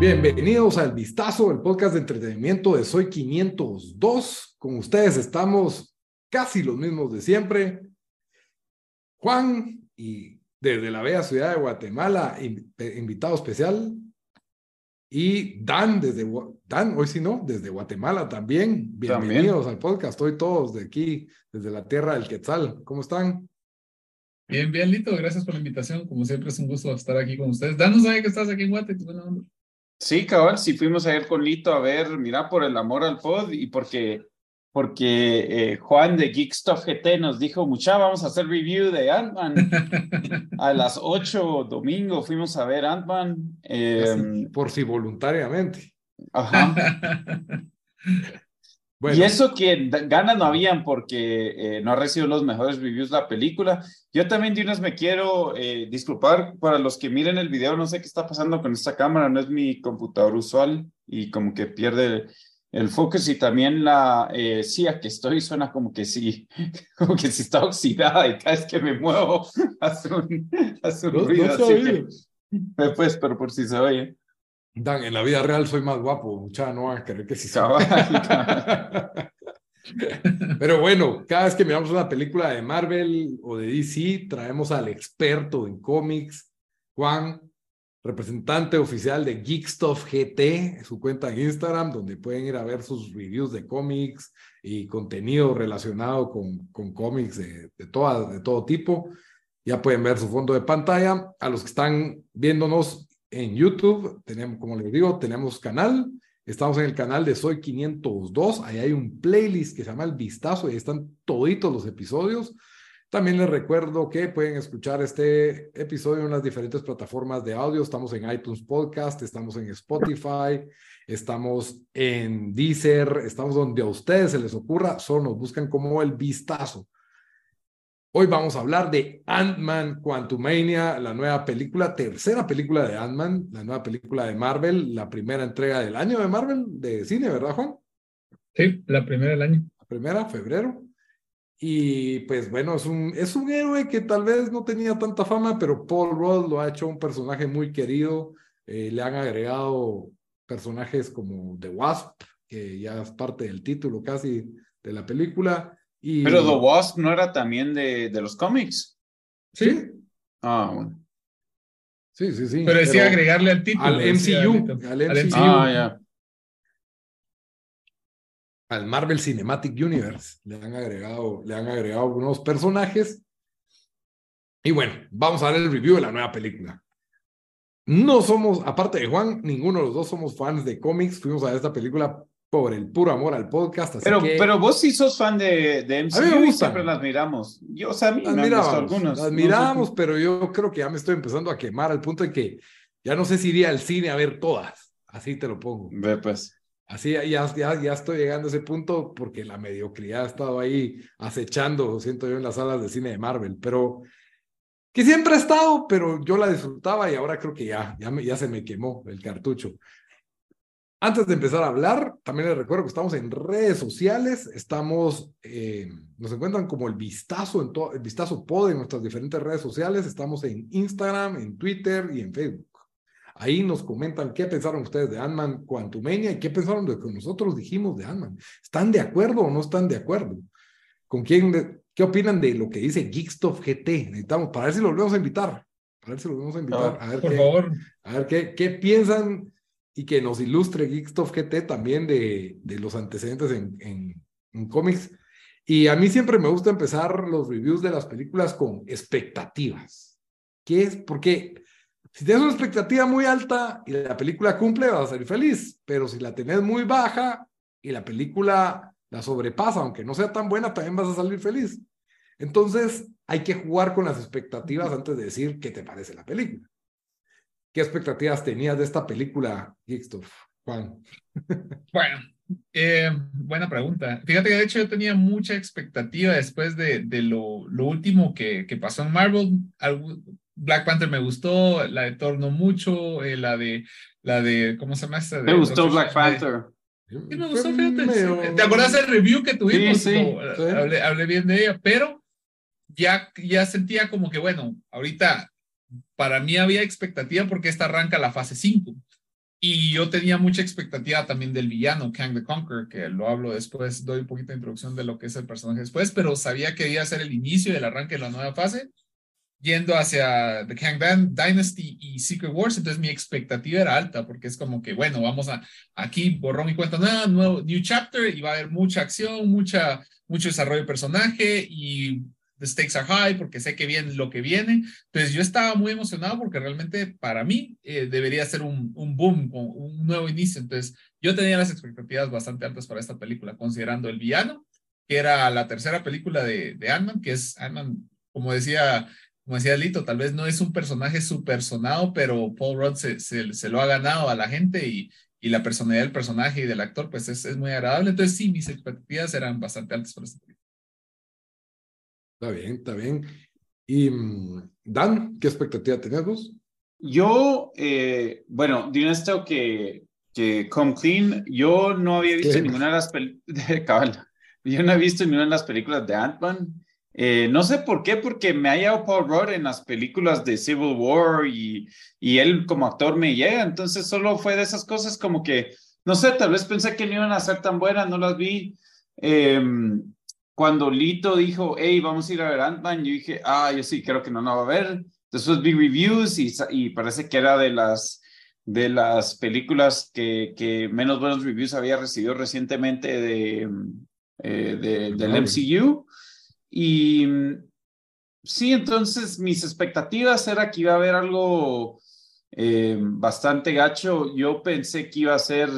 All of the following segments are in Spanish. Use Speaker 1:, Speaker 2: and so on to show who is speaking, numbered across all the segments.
Speaker 1: Bienvenidos al Vistazo, el podcast de entretenimiento de Soy 502. Con ustedes estamos casi los mismos de siempre. Juan y desde la bella ciudad de Guatemala, invitado especial. Y Dan, desde Dan, hoy sí no, desde Guatemala también. Bienvenidos al podcast. Estoy todos de aquí, desde la tierra del Quetzal. ¿Cómo están?
Speaker 2: Bien, bien, Lito. Gracias por la invitación. Como siempre, es un gusto estar aquí con ustedes. Dan, no sabe que estás aquí en Guatemala.
Speaker 3: Sí, cabal, sí fuimos a ir con Lito a ver, mira, por el amor al pod y porque, porque eh, Juan de Geekstuff GT nos dijo, mucha, vamos a hacer review de Ant-Man. a las 8 domingo fuimos a ver Ant-Man.
Speaker 1: Eh, por si voluntariamente.
Speaker 3: Ajá. Y eso que ganas no habían porque eh, no ha recibido los mejores reviews la película. Yo también de unas me quiero eh, disculpar para los que miren el video, no sé qué está pasando con esta cámara, no es mi computador usual y como que pierde el, focus y también la eh, silla que estoy suena como que sí, como que sí está oxidada y cada vez que me muevo hace un, hace ruido. pues, pero por si se oye.
Speaker 1: Dan, en la vida real soy más guapo, mucha no van a querer que sí se Pero bueno, cada vez que miramos una película de Marvel o de DC, traemos al experto en cómics, Juan, representante oficial de Geekstuff GT, su cuenta en Instagram, donde pueden ir a ver sus reviews de cómics y contenido relacionado con, con cómics de, de, toda, de todo tipo. Ya pueden ver su fondo de pantalla. A los que están viéndonos en YouTube, tenemos, como les digo, tenemos canal, estamos en el canal de Soy 502, ahí hay un playlist que se llama El Vistazo, ahí están toditos los episodios. También les recuerdo que pueden escuchar este episodio en las diferentes plataformas de audio. Estamos en iTunes Podcast, estamos en Spotify, estamos en Deezer, estamos donde a ustedes se les ocurra, solo nos buscan como el vistazo. Hoy vamos a hablar de Ant-Man Quantumania, la nueva película, tercera película de Ant-Man, la nueva película de Marvel, la primera entrega del año de Marvel de cine, ¿verdad, Juan?
Speaker 2: Sí, la primera del año.
Speaker 1: La primera, febrero. Y pues bueno, es un, es un héroe que tal vez no tenía tanta fama, pero Paul Rudd lo ha hecho un personaje muy querido. Eh, le han agregado personajes como The Wasp, que ya es parte del título casi de la película.
Speaker 3: Pero The Wasp no era también de, de los cómics.
Speaker 1: Sí.
Speaker 3: Ah, bueno.
Speaker 1: Sí, sí, sí.
Speaker 2: Pero decía agregarle al título.
Speaker 1: Al MCU. Al MCU.
Speaker 3: Ah, ya.
Speaker 1: Al Marvel Cinematic Universe. Le han agregado, le han agregado algunos personajes. Y bueno, vamos a ver el review de la nueva película. No somos, aparte de Juan, ninguno de los dos somos fans de cómics. Fuimos a ver esta película por el puro amor al podcast. Así
Speaker 3: pero,
Speaker 1: que...
Speaker 3: pero vos sí sos fan de, de MCU a mí me siempre las miramos. Yo, o sea, a mí
Speaker 1: las
Speaker 3: me
Speaker 1: miramos,
Speaker 3: algunos.
Speaker 1: Las miramos, pero yo creo que ya me estoy empezando a quemar al punto de que ya no sé si iría al cine a ver todas. Así te lo pongo.
Speaker 3: Ve, pues.
Speaker 1: Así ya, ya, ya estoy llegando a ese punto porque la mediocridad ha estado ahí acechando, siento yo, en las salas de cine de Marvel. Pero que siempre ha estado, pero yo la disfrutaba y ahora creo que ya, ya, ya se me quemó el cartucho. Antes de empezar a hablar, también les recuerdo que estamos en redes sociales, estamos, eh, nos encuentran como el vistazo, en todo, el vistazo pod en nuestras diferentes redes sociales, estamos en Instagram, en Twitter y en Facebook. Ahí nos comentan qué pensaron ustedes de Ant-Man Quantumania y qué pensaron de lo que nosotros dijimos de Ant-Man. ¿Están de acuerdo o no están de acuerdo? ¿Con quién, qué opinan de lo que dice Geekstuff GT? Necesitamos, para ver si lo volvemos a invitar, para ver si lo volvemos a invitar.
Speaker 2: Ah,
Speaker 1: a ver
Speaker 2: por
Speaker 1: qué,
Speaker 2: favor.
Speaker 1: A ver qué, qué piensan y que nos ilustre Geekstuff GT también de, de los antecedentes en, en, en, cómics. Y a mí siempre me gusta empezar los reviews de las películas con expectativas. ¿Qué es? Porque si tienes una expectativa muy alta y la película cumple, vas a ser feliz. Pero si la tenés muy baja y la película la sobrepasa, aunque no sea tan buena, también vas a salir feliz. Entonces, hay que jugar con las expectativas antes de decir qué te parece la película. ¿Qué expectativas tenías de esta película, Geekstuff, Juan?
Speaker 2: Bueno, eh, buena pregunta. Fíjate que de hecho yo tenía mucha expectativa después de, de lo, lo último que, que pasó en Marvel. Black Panther me gustó, la de Thor no mucho, eh, la de, la de, ¿cómo se llama esta?
Speaker 3: Me gustó Black Panther.
Speaker 2: Sí, me gustó, fíjate. ¿Te acuerdas del review que tuvimos?
Speaker 3: Sí, sí,
Speaker 2: sí. Hablé, hablé, bien de ella, pero ya, ya sentía como que, bueno, ahorita para mí había expectativa porque esta arranca la fase 5. Y yo tenía mucha expectativa también del villano, Kang the Conqueror, que lo hablo después, doy un poquito de introducción de lo que es el personaje después, pero sabía que iba a ser el inicio del arranque de la nueva fase, yendo hacia The Kang Dynasty y Secret Wars, entonces mi expectativa era alta, porque es como que, bueno, vamos a aquí, borrón y cuenta nada, nuevo New Chapter, y va a haber mucha acción, mucha, mucho desarrollo de personaje, y the stakes are high porque sé que viene lo que viene. Entonces yo estaba muy emocionado porque realmente para mí eh, debería ser un, un boom, un nuevo inicio. Entonces yo tenía las expectativas bastante altas para esta película, considerando el villano, que era la tercera película de, de Ant-Man, que es Ant-Man, como decía, como decía Lito, tal vez no es un personaje super sonado, pero Paul Rudd se, se, se lo ha ganado a la gente y, y la personalidad del personaje y del actor, pues es, es muy agradable. Entonces sí, mis expectativas eran bastante altas para esta película.
Speaker 1: Está bien, está bien. Y Dan, ¿qué expectativa tenías vos?
Speaker 3: Yo, eh, bueno, de esto que, que Come Clean, yo no había visto ninguna de las películas, yo no he visto ninguna de las películas de Ant-Man. Eh, no sé por qué, porque me ha llegado Paul Rudd en las películas de Civil War y, y él como actor me llega, entonces solo fue de esas cosas como que, no sé, tal vez pensé que no iban a ser tan buenas, no las vi. Eh, cuando Lito dijo, hey, vamos a ir a ver Ant-Man, yo dije, ah, yo sí, creo que no, no va a ver. Después vi reviews y, y parece que era de las, de las películas que, que menos buenos reviews había recibido recientemente de, eh, de del MCU. Y sí, entonces mis expectativas era que iba a haber algo eh, bastante gacho. Yo pensé que iba a ser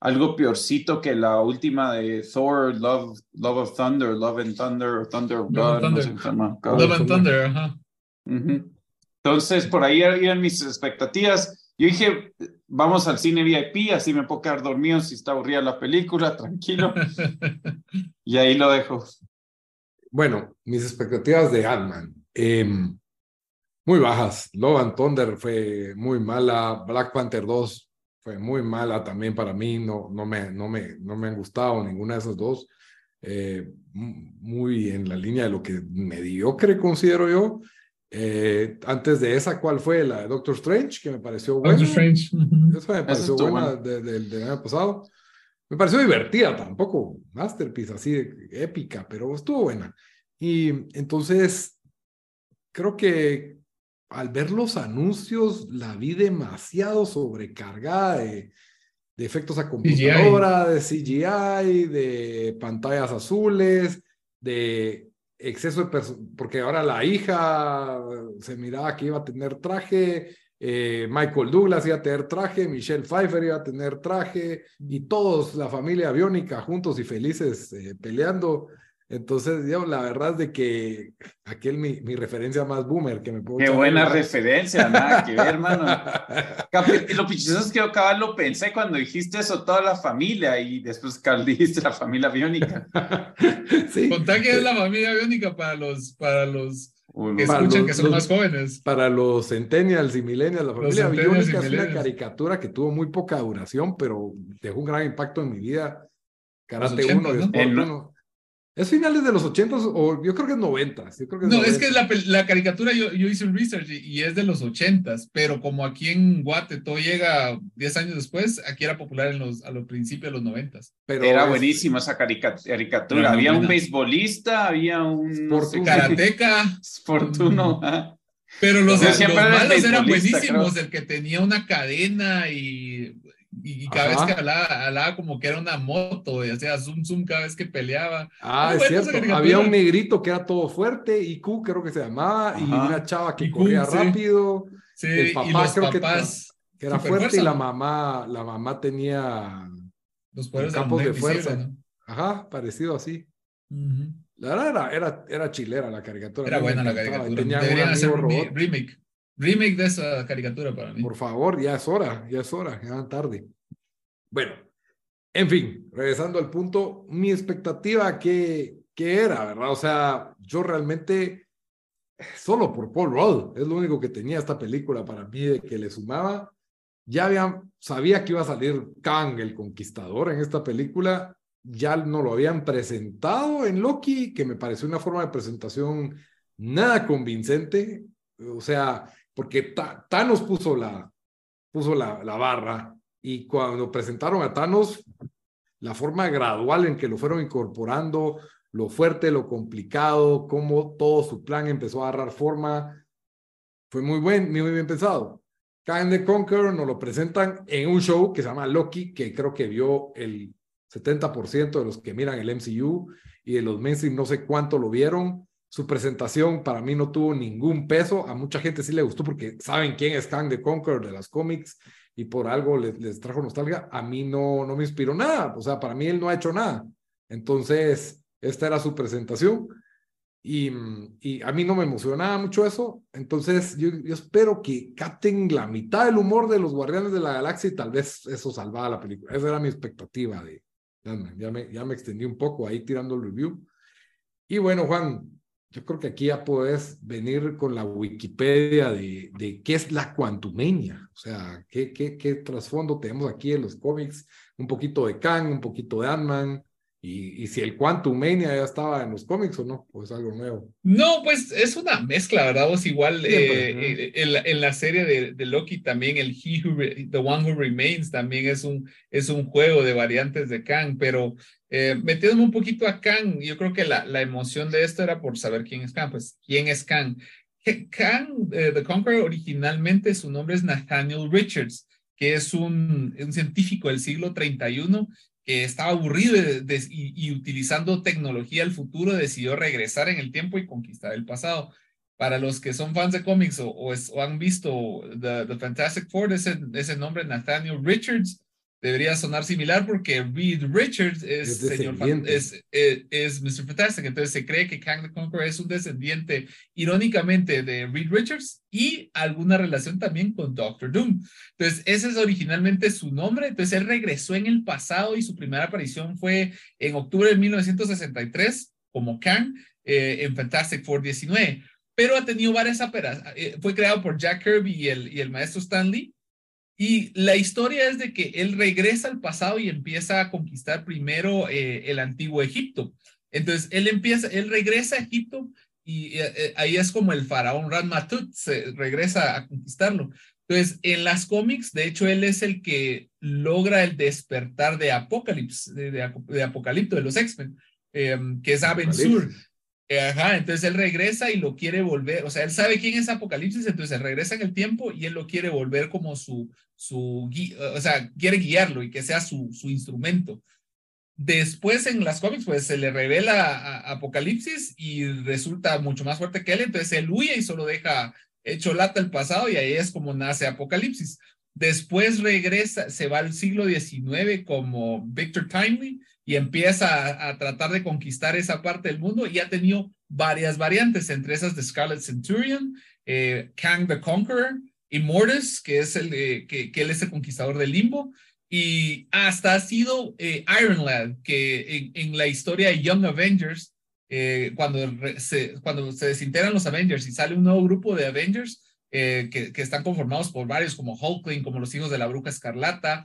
Speaker 3: algo peorcito que la última de Thor, Love, Love of Thunder, Love and Thunder, Thunder of God.
Speaker 2: Love,
Speaker 3: no
Speaker 2: Thunder. Love and Thunder, ajá.
Speaker 3: Uh -huh. Entonces, por ahí eran mis expectativas. Yo dije, vamos al cine VIP, así me puedo quedar dormido si está aburrida la película, tranquilo. y ahí lo dejo.
Speaker 1: Bueno, mis expectativas de Ant-Man. Eh, muy bajas. Love and Thunder fue muy mala. Black Panther 2 fue muy mala también para mí, no, no, me, no, me, no me han gustado ninguna de esas dos. Eh, muy en la línea de lo que mediocre considero yo. Eh, antes de esa, ¿cuál fue? La de Doctor Strange, que me pareció buena.
Speaker 2: Doctor Strange.
Speaker 1: Esa me pareció buena bueno. del de, de año pasado. Me pareció divertida tampoco, masterpiece, así de épica, pero estuvo buena. Y entonces, creo que al ver los anuncios la vi demasiado sobrecargada de, de efectos a computadora, CGI. de CGI, de pantallas azules, de exceso de porque ahora la hija se miraba que iba a tener traje, eh, Michael Douglas iba a tener traje, Michelle Pfeiffer iba a tener traje y todos, la familia aviónica juntos y felices eh, peleando. Entonces, yo, la verdad es de que aquel mi, mi referencia más boomer que me puedo
Speaker 3: Qué buena referencia, nada que ver, hermano. lo pichoso es que yo cabal lo pensé cuando dijiste eso, toda la familia, y después Carl dijiste la familia biónica.
Speaker 2: sí. Contá que es la familia biónica para los, para los que escuchan los, que son
Speaker 1: los,
Speaker 2: más jóvenes.
Speaker 1: Para los centennials y millennials, la familia biónica es una caricatura que tuvo muy poca duración, pero dejó un gran impacto en mi vida. Karate 1 y Sport 1. ¿Es finales de los 80 o yo creo que es 90? Yo creo que es
Speaker 2: no,
Speaker 1: 90.
Speaker 2: es que la, la caricatura yo, yo, hice un research y, y, es de los 80, pero como aquí en Guate todo llega 10 años después, aquí era popular en los, a los principios de los 90.
Speaker 3: Pero era es... buenísima esa caricatura. había un beisbolista, había un
Speaker 2: karateca.
Speaker 3: Sportuno.
Speaker 2: Pero los, los malos eran buenísimos, creo. el que tenía una cadena y y, cada Ajá. vez que hablaba, hablaba, como que era una moto, y hacía zoom, zoom cada vez que peleaba.
Speaker 1: Ah, es cierto. Había un negrito que era todo fuerte, IQ creo que se llamaba, Ajá. y una chava que IQ, corría sí. rápido.
Speaker 2: Sí, el papá y los creo
Speaker 1: papás que, que era fuerte fuerza. y la mamá, la mamá tenía
Speaker 2: los poderes
Speaker 1: campos de fuerza. ¿no? Ajá, parecido así.
Speaker 2: Uh -huh.
Speaker 1: La verdad era, era, era chilera la caricatura.
Speaker 2: Era buena la caricatura.
Speaker 1: Tenía
Speaker 2: Deberían hacer
Speaker 1: robot.
Speaker 2: re- remake. Remake de esa caricatura para mí.
Speaker 1: Por favor, ya es hora, ya es hora, ya van tarde. Bueno, en fin, regresando al punto, mi expectativa que, que era, ¿verdad? O sea, yo realmente, solo por Paul Rudd, es lo único que tenía esta película para mí de que le sumaba. Ya sabía que iba a salir Kang, el conquistador, en esta película. Ya no lo habían presentado en Loki, que me pareció una forma de presentación nada convincente. O sea, porque Thanos puso la, puso la, la barra y cuando presentaron a Thanos, la forma gradual en que lo fueron incorporando, lo fuerte, lo complicado, cómo todo su plan empezó a agarrar forma, fue muy buen, muy bien pensado. Kang the Conqueror nos lo presentan en un show que se llama Loki, que creo que vio el 70% de los que miran el MCU y de los mainstream no sé cuánto lo vieron. Su presentación para mí no tuvo ningún peso. A mucha gente sí le gustó porque saben quién es Kang the Conqueror de las cómics y por algo les, les trajo nostalgia. A mí no, no me inspiró nada. O sea, para mí él no ha hecho nada. Entonces, esta era su presentación y, y a mí no me emocionaba mucho eso. Entonces, yo, yo espero que capten la mitad del humor de los Guardianes de la Galaxia y tal vez eso salvaba la película. Esa era mi expectativa de, ya me, ya me extendí un poco ahí tirando el review. Y bueno, Juan, yo creo que aquí ya puedes venir con la Wikipedia de, qué es la Quantumania. O sea, qué, qué, qué trasfondo tenemos aquí en los cómics. Un poquito de Kang, un poquito de Ant-Man. Y, y si el Quantumania ya estaba en los cómics o no, pues algo nuevo.
Speaker 2: No, pues es una mezcla, ¿verdad? Vos igual
Speaker 1: Siempre,
Speaker 2: eh,
Speaker 1: ¿no?
Speaker 2: eh, en, la, en la serie de, de Loki también el He Who Re- The One Who Remains también es un, es un juego de variantes de Kang, pero eh, metiéndome un poquito a Kang, yo creo que la, la emoción de esto era por saber quién es Kang, pues quién es Kang. Kang, eh, The Conqueror, originalmente su nombre es Nathaniel Richards, que es un, un científico del siglo 31 que estaba aburrido y, utilizando tecnología del futuro, decidió regresar en el tiempo y conquistar el pasado. Para los que son fans de cómics o, o es- han visto The, The Fantastic Four, ese, ese nombre, Nathaniel Richards, debería sonar similar porque Reed Richards es,
Speaker 1: Es
Speaker 2: señor es, es, es Mr. Fantastic. Entonces se cree que Kang the Conqueror es un descendiente, irónicamente, de Reed Richards y alguna relación también con Doctor Doom. Entonces, ese es originalmente su nombre. Entonces, él regresó en el pasado y su primera aparición fue en octubre de 1963 como Kang eh, en Fantastic Four 19. Pero ha tenido varias aperas. eh, fue creado por Jack Kirby y el, y el maestro Stan Lee. Y la historia es de que él regresa al pasado y empieza a conquistar primero eh, el antiguo Egipto. Entonces, él empieza, él regresa a Egipto y eh, eh, ahí es como el faraón Ranmatut se regresa a conquistarlo. Entonces, en las cómics, de hecho, él es el que logra el despertar de Apocalypse, de, de, de Apocalipto, de los X-Men, eh, que es Aben. Ajá, entonces él regresa y lo quiere volver, o sea, él sabe quién es Apocalipsis, entonces regresa en el tiempo y él lo quiere volver como su, su, o sea, quiere guiarlo y que sea su, su instrumento. Después en las cómics, pues se le revela Apocalipsis y resulta mucho más fuerte que él, entonces él huye y solo deja hecho lata el pasado y ahí es como nace Apocalipsis. Después regresa, se va al siglo XIX como Victor Timely y empieza a, tratar de conquistar esa parte del mundo y ha tenido varias variantes, entre esas de Scarlet Centurion, eh, Kang the Conqueror, Immortus, que es el que, es el conquistador del limbo, y hasta ha sido eh, Iron Lad, que en, la historia de Young Avengers, eh, cuando, se, cuando se desintegran los Avengers y sale un nuevo grupo de Avengers que, que están conformados por varios como Hulkling, como los hijos de la bruja escarlata,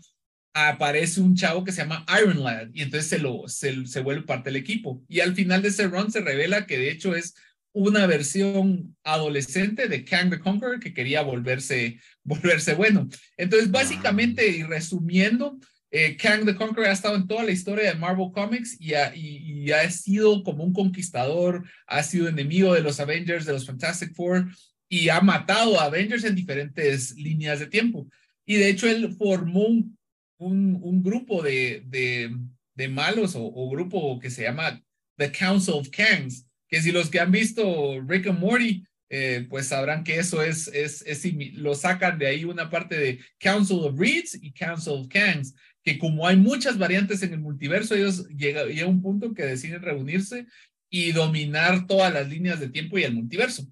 Speaker 2: aparece un chavo que se llama Iron Lad y entonces se, lo, se, se vuelve parte del equipo. Y al final de ese run se revela que de hecho es una versión adolescente de Kang the Conqueror que quería volverse, volverse bueno. Entonces, básicamente, y resumiendo, eh, Kang the Conqueror ha estado en toda la historia de Marvel Comics y ha, y, y ha sido como un conquistador, ha sido enemigo de los Avengers, de los Fantastic Four y ha matado a Avengers en diferentes líneas de tiempo. Y de hecho, él formó un, un, un grupo de, de, de malos o, grupo que se llama The Council of Kangs, que si los que han visto Rick and Morty, eh, pues sabrán que eso es, es, es, lo sacan de ahí una parte de Council of Reeds y Council of Kangs, que como hay muchas variantes en el multiverso, ellos llega, llega un punto que deciden reunirse y dominar todas las líneas de tiempo y el multiverso.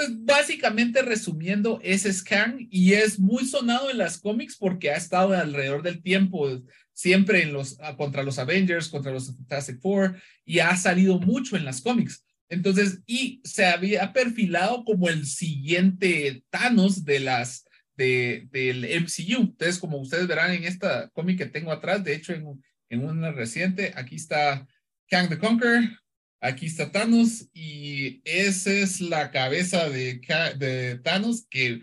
Speaker 2: Entonces, básicamente resumiendo, es Kang y es muy sonado en las cómics porque ha estado alrededor del tiempo, siempre en los, ah, contra los Avengers, contra los Fantastic Four, y ha salido mucho en las cómics. Entonces, y se había perfilado como el siguiente Thanos de las, de, del MCU. Entonces, como ustedes verán en esta cómic que tengo atrás, de hecho, en, en una reciente, aquí está Kang the Conqueror, aquí está Thanos, y esa es la cabeza de, de Thanos, que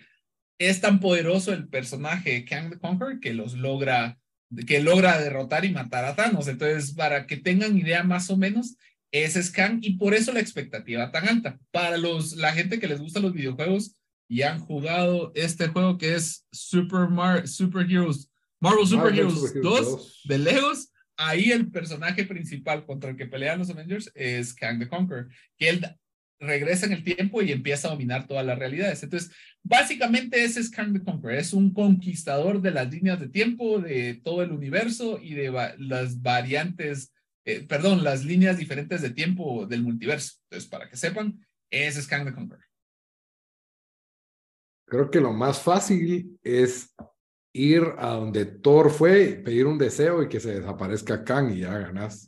Speaker 2: es tan poderoso el personaje Kang the Conqueror que los logra, que logra derrotar y matar a Thanos. Entonces, para que tengan idea más o menos, ese es Kang y por eso la expectativa tan alta. Para los, la gente que les gusta los videojuegos y han jugado este juego que es Super Mar Super Heroes, Marvel Super Heroes 2 de Legos, ahí el personaje principal contra el que pelean los Avengers es Kang the Conqueror, que él regresa en el tiempo y empieza a dominar todas las realidades. Entonces, básicamente ese es Kang the Conqueror, es un conquistador de las líneas de tiempo, de todo el universo y de las variantes eh, perdón, las líneas diferentes de tiempo del multiverso. Entonces, para que sepan, ese es Kang the Conqueror.
Speaker 1: Creo que lo más fácil es ir a donde Thor fue, pedir un deseo y que se desaparezca Kang y ya ganas.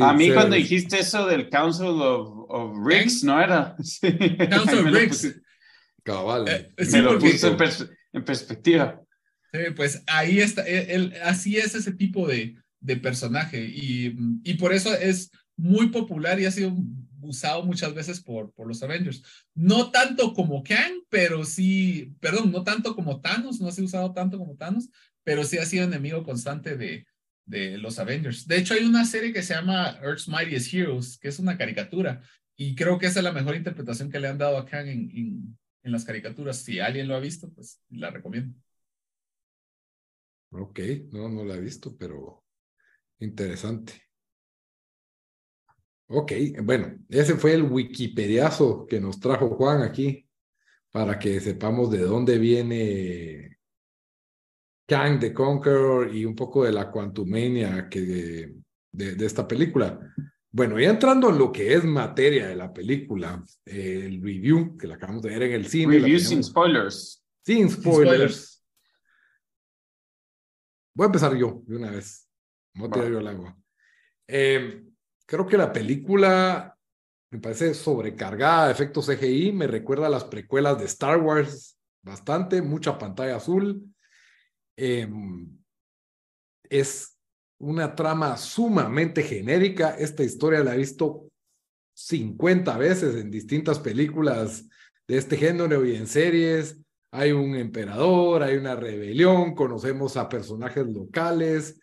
Speaker 3: a mí cuando dijiste eso del Council of, of Ricks, ¿no era?
Speaker 2: Council of Ricks.
Speaker 1: Cabal.
Speaker 3: Eh, me lo puse en, perspectiva.
Speaker 2: Sí, pues ahí está, así es ese tipo de, de personaje y, y por eso es muy popular y ha sido usado muchas veces por, por los Avengers. No tanto como Kang, pero sí, perdón, no tanto como Thanos, no ha sido usado tanto como Thanos, pero sí ha sido enemigo constante de, de los Avengers. De hecho, hay una serie que se llama Earth's Mightiest Heroes, que es una caricatura, y creo que esa es la mejor interpretación que le han dado a Kang en, en, en las caricaturas. Si alguien lo ha visto, pues la recomiendo.
Speaker 1: Ok, no, no la he visto, pero Interesante. Ok, bueno, ese fue el Wikipediazo que nos trajo Juan aquí para que sepamos de dónde viene Kang the Conqueror y un poco de la Quantumania que de, de, esta película. Bueno, ya entrando en lo que es materia de la película, el review que la acabamos de ver en el cine.
Speaker 3: Review sin spoilers.
Speaker 1: Sin spoilers. Voy a empezar yo de una vez. No yo el agua. Eh, creo que la película me parece sobrecargada de efectos CGI, me recuerda a las precuelas de Star Wars bastante, mucha pantalla azul. Eh, es una trama sumamente genérica. Esta historia la he visto 50 veces en distintas películas de este género y en series. Hay un emperador, hay una rebelión, conocemos a personajes locales,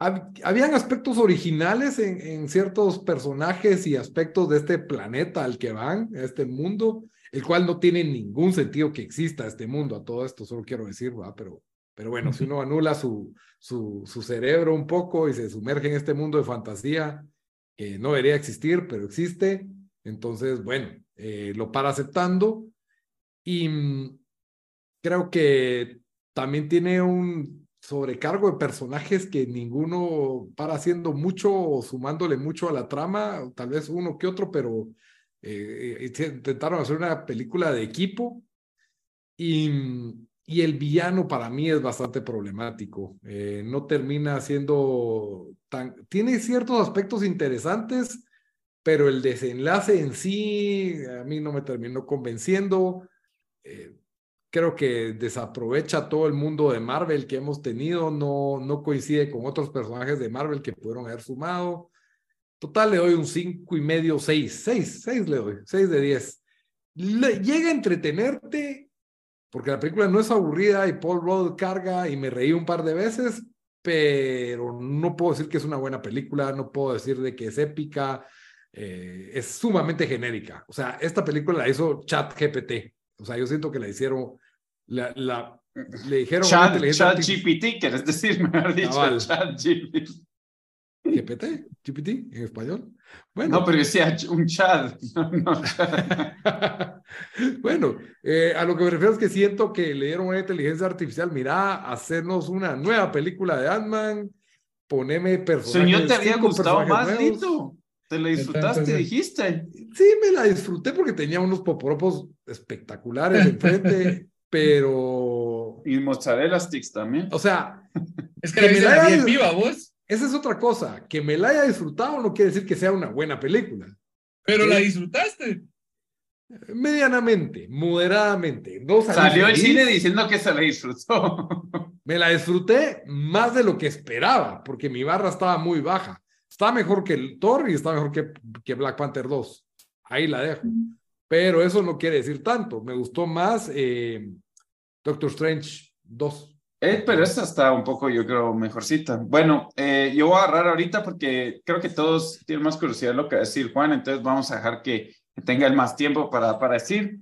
Speaker 1: habían aspectos originales en, ciertos personajes y aspectos de este planeta al que van, a este mundo, el cual no tiene ningún sentido que exista este mundo, a todo esto solo quiero decir, ¿va? Pero, pero bueno, si uno anula su, su, su cerebro un poco y se sumerge en este mundo de fantasía que no debería existir, pero existe, entonces, bueno, eh, lo para aceptando y mm, creo que también tiene un sobrecargo de personajes que ninguno para haciendo mucho o sumándole mucho a la trama, tal vez uno que otro, pero eh, eh, intentaron hacer una película de equipo y, y, el villano para mí es bastante problemático. Eh, no termina siendo tan... Tiene ciertos aspectos interesantes, pero el desenlace en sí a mí no me terminó convenciendo creo que desaprovecha todo el mundo de Marvel que hemos tenido, no, no coincide con otros personajes de Marvel que pudieron haber sumado. Total, le doy un cinco y medio, seis, seis, seis le doy, seis de diez. llega a entretenerte, porque la película no es aburrida y Paul Rudd carga y me reí un par de veces, pero no puedo decir que es una buena película, no puedo decir de que es épica, eh, es sumamente genérica. O sea, esta película la hizo Chat GPT. O sea, yo siento que la hicieron, la, la, le dijeron...
Speaker 3: Chat, chat GPT, ¿quieres decir? Me ha dicho chat GPT.
Speaker 1: GPT, GPT en español. Bueno,
Speaker 3: no, pero decía un chat.
Speaker 1: bueno, eh, a lo que me refiero es que siento que le dieron una inteligencia artificial, mira, hacernos una nueva película de Ant-Man, poneme personajes.
Speaker 3: Señor, ¿te había gustado más, Lito? ¿Te la disfrutaste, dijiste?
Speaker 1: Sí, me la disfruté porque tenía unos poporopos espectaculares enfrente, pero...
Speaker 3: Y mozzarella sticks también.
Speaker 1: O sea...
Speaker 2: Es que, me la haya... viva, vos.
Speaker 1: Esa es otra cosa. Que me la haya disfrutado no quiere decir que sea una buena película.
Speaker 2: Pero la disfrutaste.
Speaker 1: Medianamente, moderadamente. No
Speaker 3: Salió el cine diciendo que se la disfrutó.
Speaker 1: Me la disfruté más de lo que esperaba, porque mi barra estaba muy baja. Está mejor que el Thor y está mejor que, que Black Panther 2. Ahí la dejo. Pero eso no quiere decir tanto. Me gustó más eh, Doctor Strange 2.
Speaker 3: Eh, pero esta está un poco, yo creo, mejorcita. Bueno, eh, yo voy a agarrar ahorita porque creo que todos tienen más curiosidad de lo que decir Juan, entonces vamos a dejar que, tenga el más tiempo para, para decir.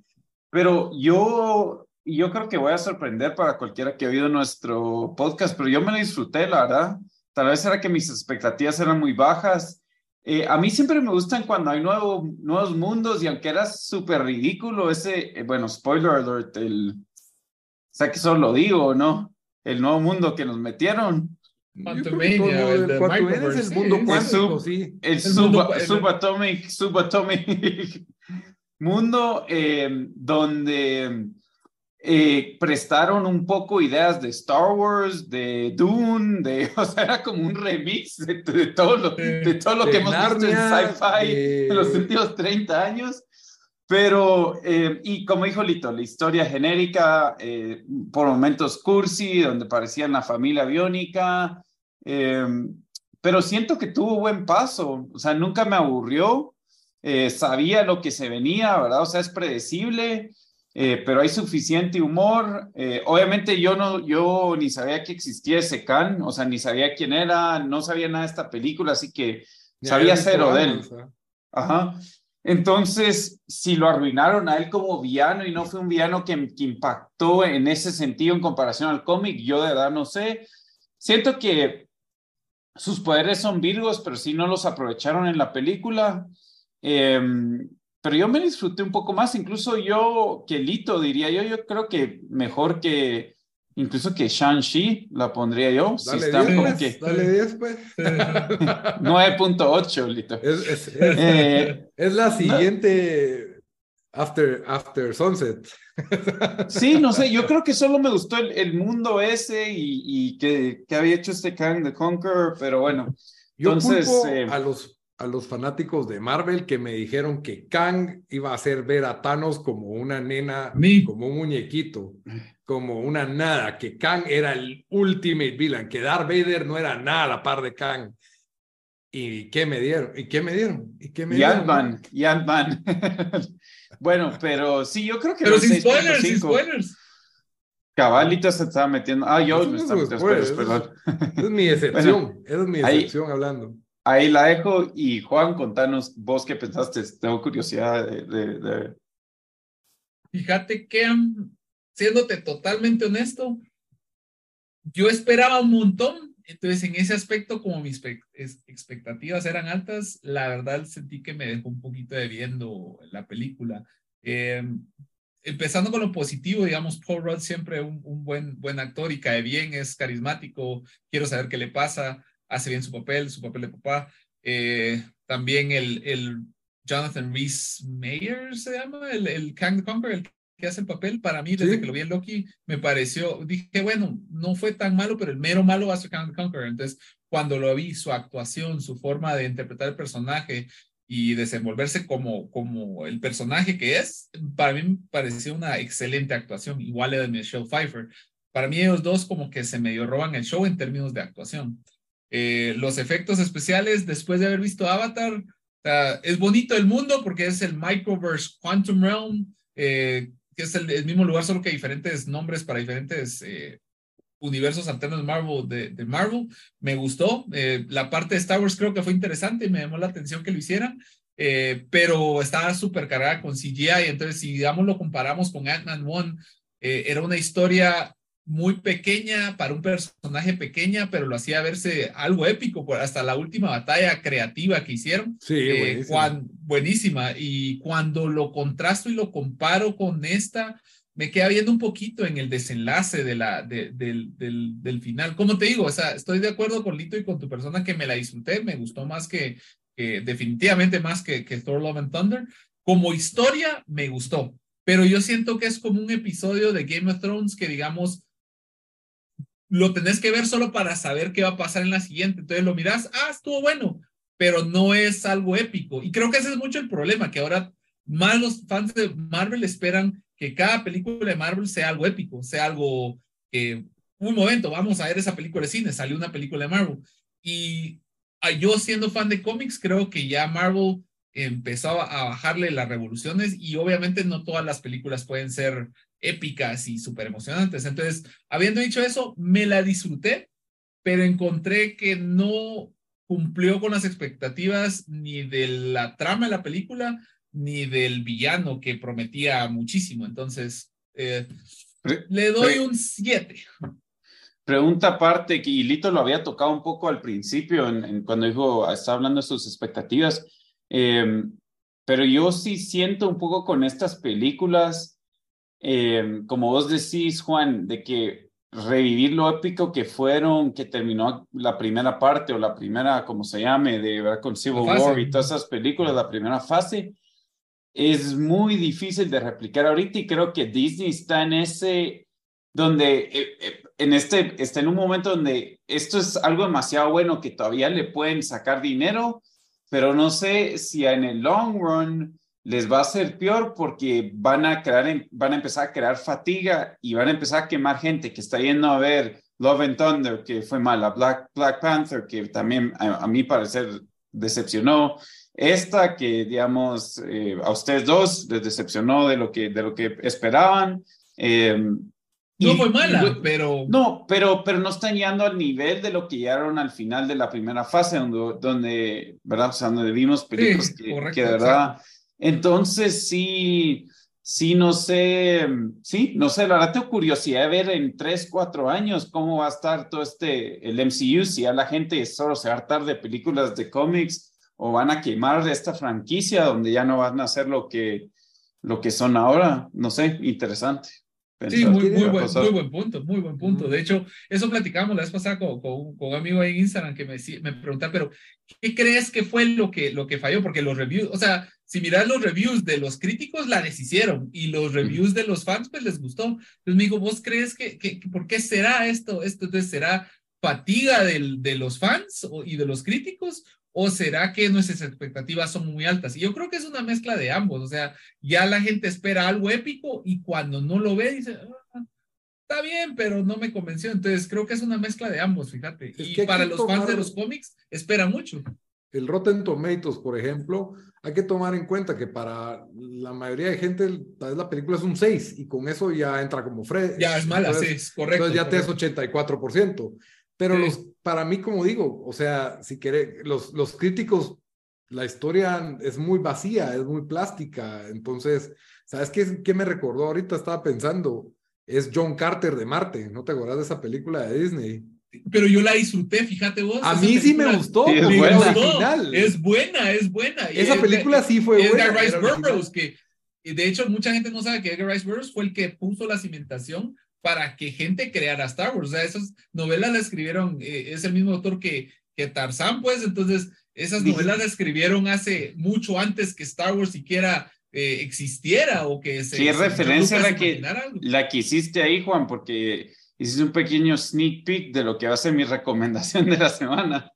Speaker 3: Pero yo, yo creo que voy a sorprender para cualquiera que ha oído nuestro podcast, pero yo me lo disfruté, la verdad. Tal vez era que mis expectativas eran muy bajas. Eh, a mí siempre me gustan cuando hay nuevo, nuevos mundos y aunque era súper ridículo ese, eh, bueno, spoiler alert, el, o sea que solo lo digo, ¿no? El nuevo mundo que nos metieron.
Speaker 2: Quantumania, el, el,
Speaker 1: el mundo cuántico, sí.
Speaker 3: El, subatomic, subatomic mundo eh, donde eh, prestaron un poco ideas de Star Wars, de Dune, de, o sea, era como un remix de, todo lo, de todo lo que hemos visto en sci-fi en los últimos 30 años. Pero, eh, y como dijo Lito, la historia genérica, eh, por momentos cursi, donde parecía la familia biónica, pero siento que tuvo buen paso, o sea, nunca me aburrió, sabía lo que se venía, ¿verdad? O sea, es predecible. Eh, pero hay suficiente humor. Eh, obviamente yo no, yo ni sabía que existía ese Khan, o sea, ni sabía quién era, no sabía nada de esta película, así que sabía cero de él. Ajá. Entonces, si lo arruinaron a él como villano y no fue un villano que, que impactó en ese sentido en comparación al cómic, yo de verdad no sé. Siento que sus poderes son virgos, pero sí no los aprovecharon en la película. Eh, pero yo me disfruté un poco más, incluso yo, que Lito diría yo, yo creo que mejor que, incluso que Shang-Chi la pondría yo.
Speaker 1: Dale si está como que... Dale 10 pues.
Speaker 3: 9.8, Lito.
Speaker 1: Es, es, eh, es, la siguiente after, after Sunset.
Speaker 3: Sí, no sé, yo creo que solo me gustó el, el mundo ese y, y que, que, había hecho este Kang the Conqueror, pero bueno.
Speaker 1: Yo entonces, eh, a los a los fanáticos de Marvel que me dijeron que Kang iba a hacer ver a Thanos como una nena, como un muñequito, como una nada, que Kang era el ultimate villain, que Darth Vader no era nada a la par de Kang. ¿Y qué me dieron? ¿Y qué me dieron? ¿Y qué me
Speaker 3: y Ant-Man, y Ant-Man. bueno, pero sí, yo creo que...
Speaker 2: Pero sin spoilers, sin spoilers.
Speaker 3: Cabalito se estaba metiendo. Ah, yo me estaba metiendo
Speaker 1: perdón. Es mi excepción, es mi excepción hablando
Speaker 3: ahí la dejo. Y Juan, contanos vos qué pensaste, tengo curiosidad de...
Speaker 2: Fíjate que, siéndote totalmente honesto, yo esperaba un montón, entonces en ese aspecto, como mis expectativas eran altas, la verdad sentí que me dejó un poquito de viendo la película. Em, empezando con lo positivo, digamos, Paul Rudd siempre un, un, buen, buen actor y cae bien, es carismático, quiero saber qué le pasa hace bien su papel, su papel de papá. Eh, también el, el Jonathan Rhys Mayer se llama, el, el Kang the Conqueror, el que hace el papel. Para mí, desde que lo vi en Loki, me pareció, dije, bueno, no fue tan malo, pero el mero malo va a ser Kang the Conqueror. Entonces, cuando lo vi, su actuación, su forma de interpretar el personaje y desenvolverse como, como el personaje que es, para mí me pareció una excelente actuación, igual de Michelle Pfeiffer. Para mí ellos dos como que se medio roban el show en términos de actuación. Eh, los efectos especiales, después de haber visto Avatar, es bonito el mundo porque es el Microverse Quantum Realm, eh, que es el, mismo lugar, solo que diferentes nombres para diferentes eh, universos alternos de Marvel. De, Marvel. Me gustó. la parte de Star Wars creo que fue interesante y me llamó la atención que lo hicieran. pero estaba súper cargada con CGI, entonces si digamos lo comparamos con Ant-Man 1, era una historia muy pequeña para un personaje pequeña, pero lo hacía verse algo épico, por hasta la última batalla creativa que hicieron.
Speaker 1: Sí, eh,
Speaker 2: buenísima. Y cuando lo contrasto y lo comparo con esta, me queda viendo un poquito en el desenlace de la, del, del, final. Como te digo, o sea, estoy de acuerdo con Lito y con tu persona que me la disfruté, me gustó más que, que definitivamente más que, que Thor Love and Thunder. Como historia, me gustó, pero yo siento que es como un episodio de Game of Thrones que, digamos, lo tenés que ver solo para saber qué va a pasar en la siguiente. Entonces lo miras, ah, estuvo bueno, pero no es algo épico. Y creo que ese es mucho el problema, que ahora más los fans de Marvel esperan que cada película de Marvel sea algo épico, sea algo que, un momento, vamos a ver esa película de cine, salió una película de Marvel. Y ah, yo siendo fan de cómics, creo que ya Marvel empezó a bajarle las revoluciones y obviamente no todas las películas pueden ser épicas y súper emocionantes. Entonces, habiendo dicho eso, me la disfruté, pero encontré que no cumplió con las expectativas ni de la trama de la película, ni del villano que prometía muchísimo. Entonces, eh, le doy un 7.
Speaker 3: Pregunta aparte, que Lito lo había tocado un poco al principio, en, cuando dijo, estaba hablando de sus expectativas, em, pero yo sí siento un poco con estas películas, em, como vos decís, Juan, de que revivir lo épico que fueron, que terminó la primera parte o la primera, como se llame, de ver con Civil War y todas esas películas, la primera fase, es muy difícil de replicar ahorita y creo que Disney está en ese, donde, eh, eh, en este, está en un momento donde esto es algo demasiado bueno que todavía le pueden sacar dinero, pero no sé si en el long run les va a ser peor porque van a crear, van a empezar a crear fatiga y van a empezar a quemar gente que está yendo a ver Love and Thunder, que fue mala, Black, Black Panther, que también a, a mi parecer decepcionó, esta que, digamos, eh, a ustedes dos les decepcionó de lo que, de lo que esperaban.
Speaker 2: Em, no fue mala, pero...
Speaker 3: No, pero, pero no están llegando al nivel de lo que llegaron al final de la primera fase, donde, donde ¿verdad? O sea, donde vimos películas que, de verdad... Entonces, sí, sí, no sé, sí, no sé, la verdad tengo curiosidad de ver en tres, cuatro años cómo va a estar todo este, el MCU, si a la gente solo se va a hartar de películas de cómics o van a quemar esta franquicia donde ya no van a hacer lo que, lo que son ahora. No sé, interesante.
Speaker 2: Sí, muy, muy, buen, muy buen punto, muy buen punto. De hecho, eso platicamos la vez pasada con, con, con un amigo ahí en Instagram que me, me preguntaba, pero ¿qué crees que fue lo que, lo que falló? Porque los reviews, o sea, si miras los reviews de los críticos, la deshicieron y los reviews de los fans, pues les gustó. Entonces me digo, ¿vos crees que, que, por qué será esto? ¿Esto entonces será fatiga del, de los fans y de los críticos ¿O será que nuestras expectativas son muy altas? Y yo creo que es una mezcla de ambos. O sea, ya la gente espera algo épico y cuando no lo ve dice, ah, está bien, pero no me convenció. Entonces creo que es una mezcla de ambos, fíjate. y para los fans de los cómics, espera mucho.
Speaker 1: El Rotten Tomatoes, por ejemplo, hay que tomar en cuenta que para la mayoría de gente tal vez la película es un 6 y con eso ya entra como Fred.
Speaker 2: Ya es mala, sí, es correcto.
Speaker 1: Entonces ya
Speaker 2: te
Speaker 1: es 84%. Pero los, para mí, como digo, o sea, si quiere, los, los críticos, la historia es muy vacía, es muy plástica. Entonces, ¿sabes qué, qué me recordó ahorita? Estaba pensando, es John Carter de Marte. ¿No te acuerdas de esa película de Disney?
Speaker 2: Pero yo la disfruté, fíjate vos.
Speaker 1: A mí sí me gustó.
Speaker 2: es, buena. es buena, es buena.
Speaker 1: Esa película sí fue buena.
Speaker 2: Edgar Rice Burroughs, que de hecho mucha gente no sabe que Edgar Rice Burroughs fue el que puso la cimentación para que gente creara Star Wars. O sea, esas novelas las escribieron, eh, es el mismo autor que, que Tarzán, pues, entonces esas novelas las escribieron hace mucho antes que Star Wars siquiera eh, existiera o que
Speaker 3: se... ¿Qué referencia la que, la que hiciste ahí, Juan? Porque hiciste un pequeño sneak peek de lo que va a ser mi recomendación de la semana.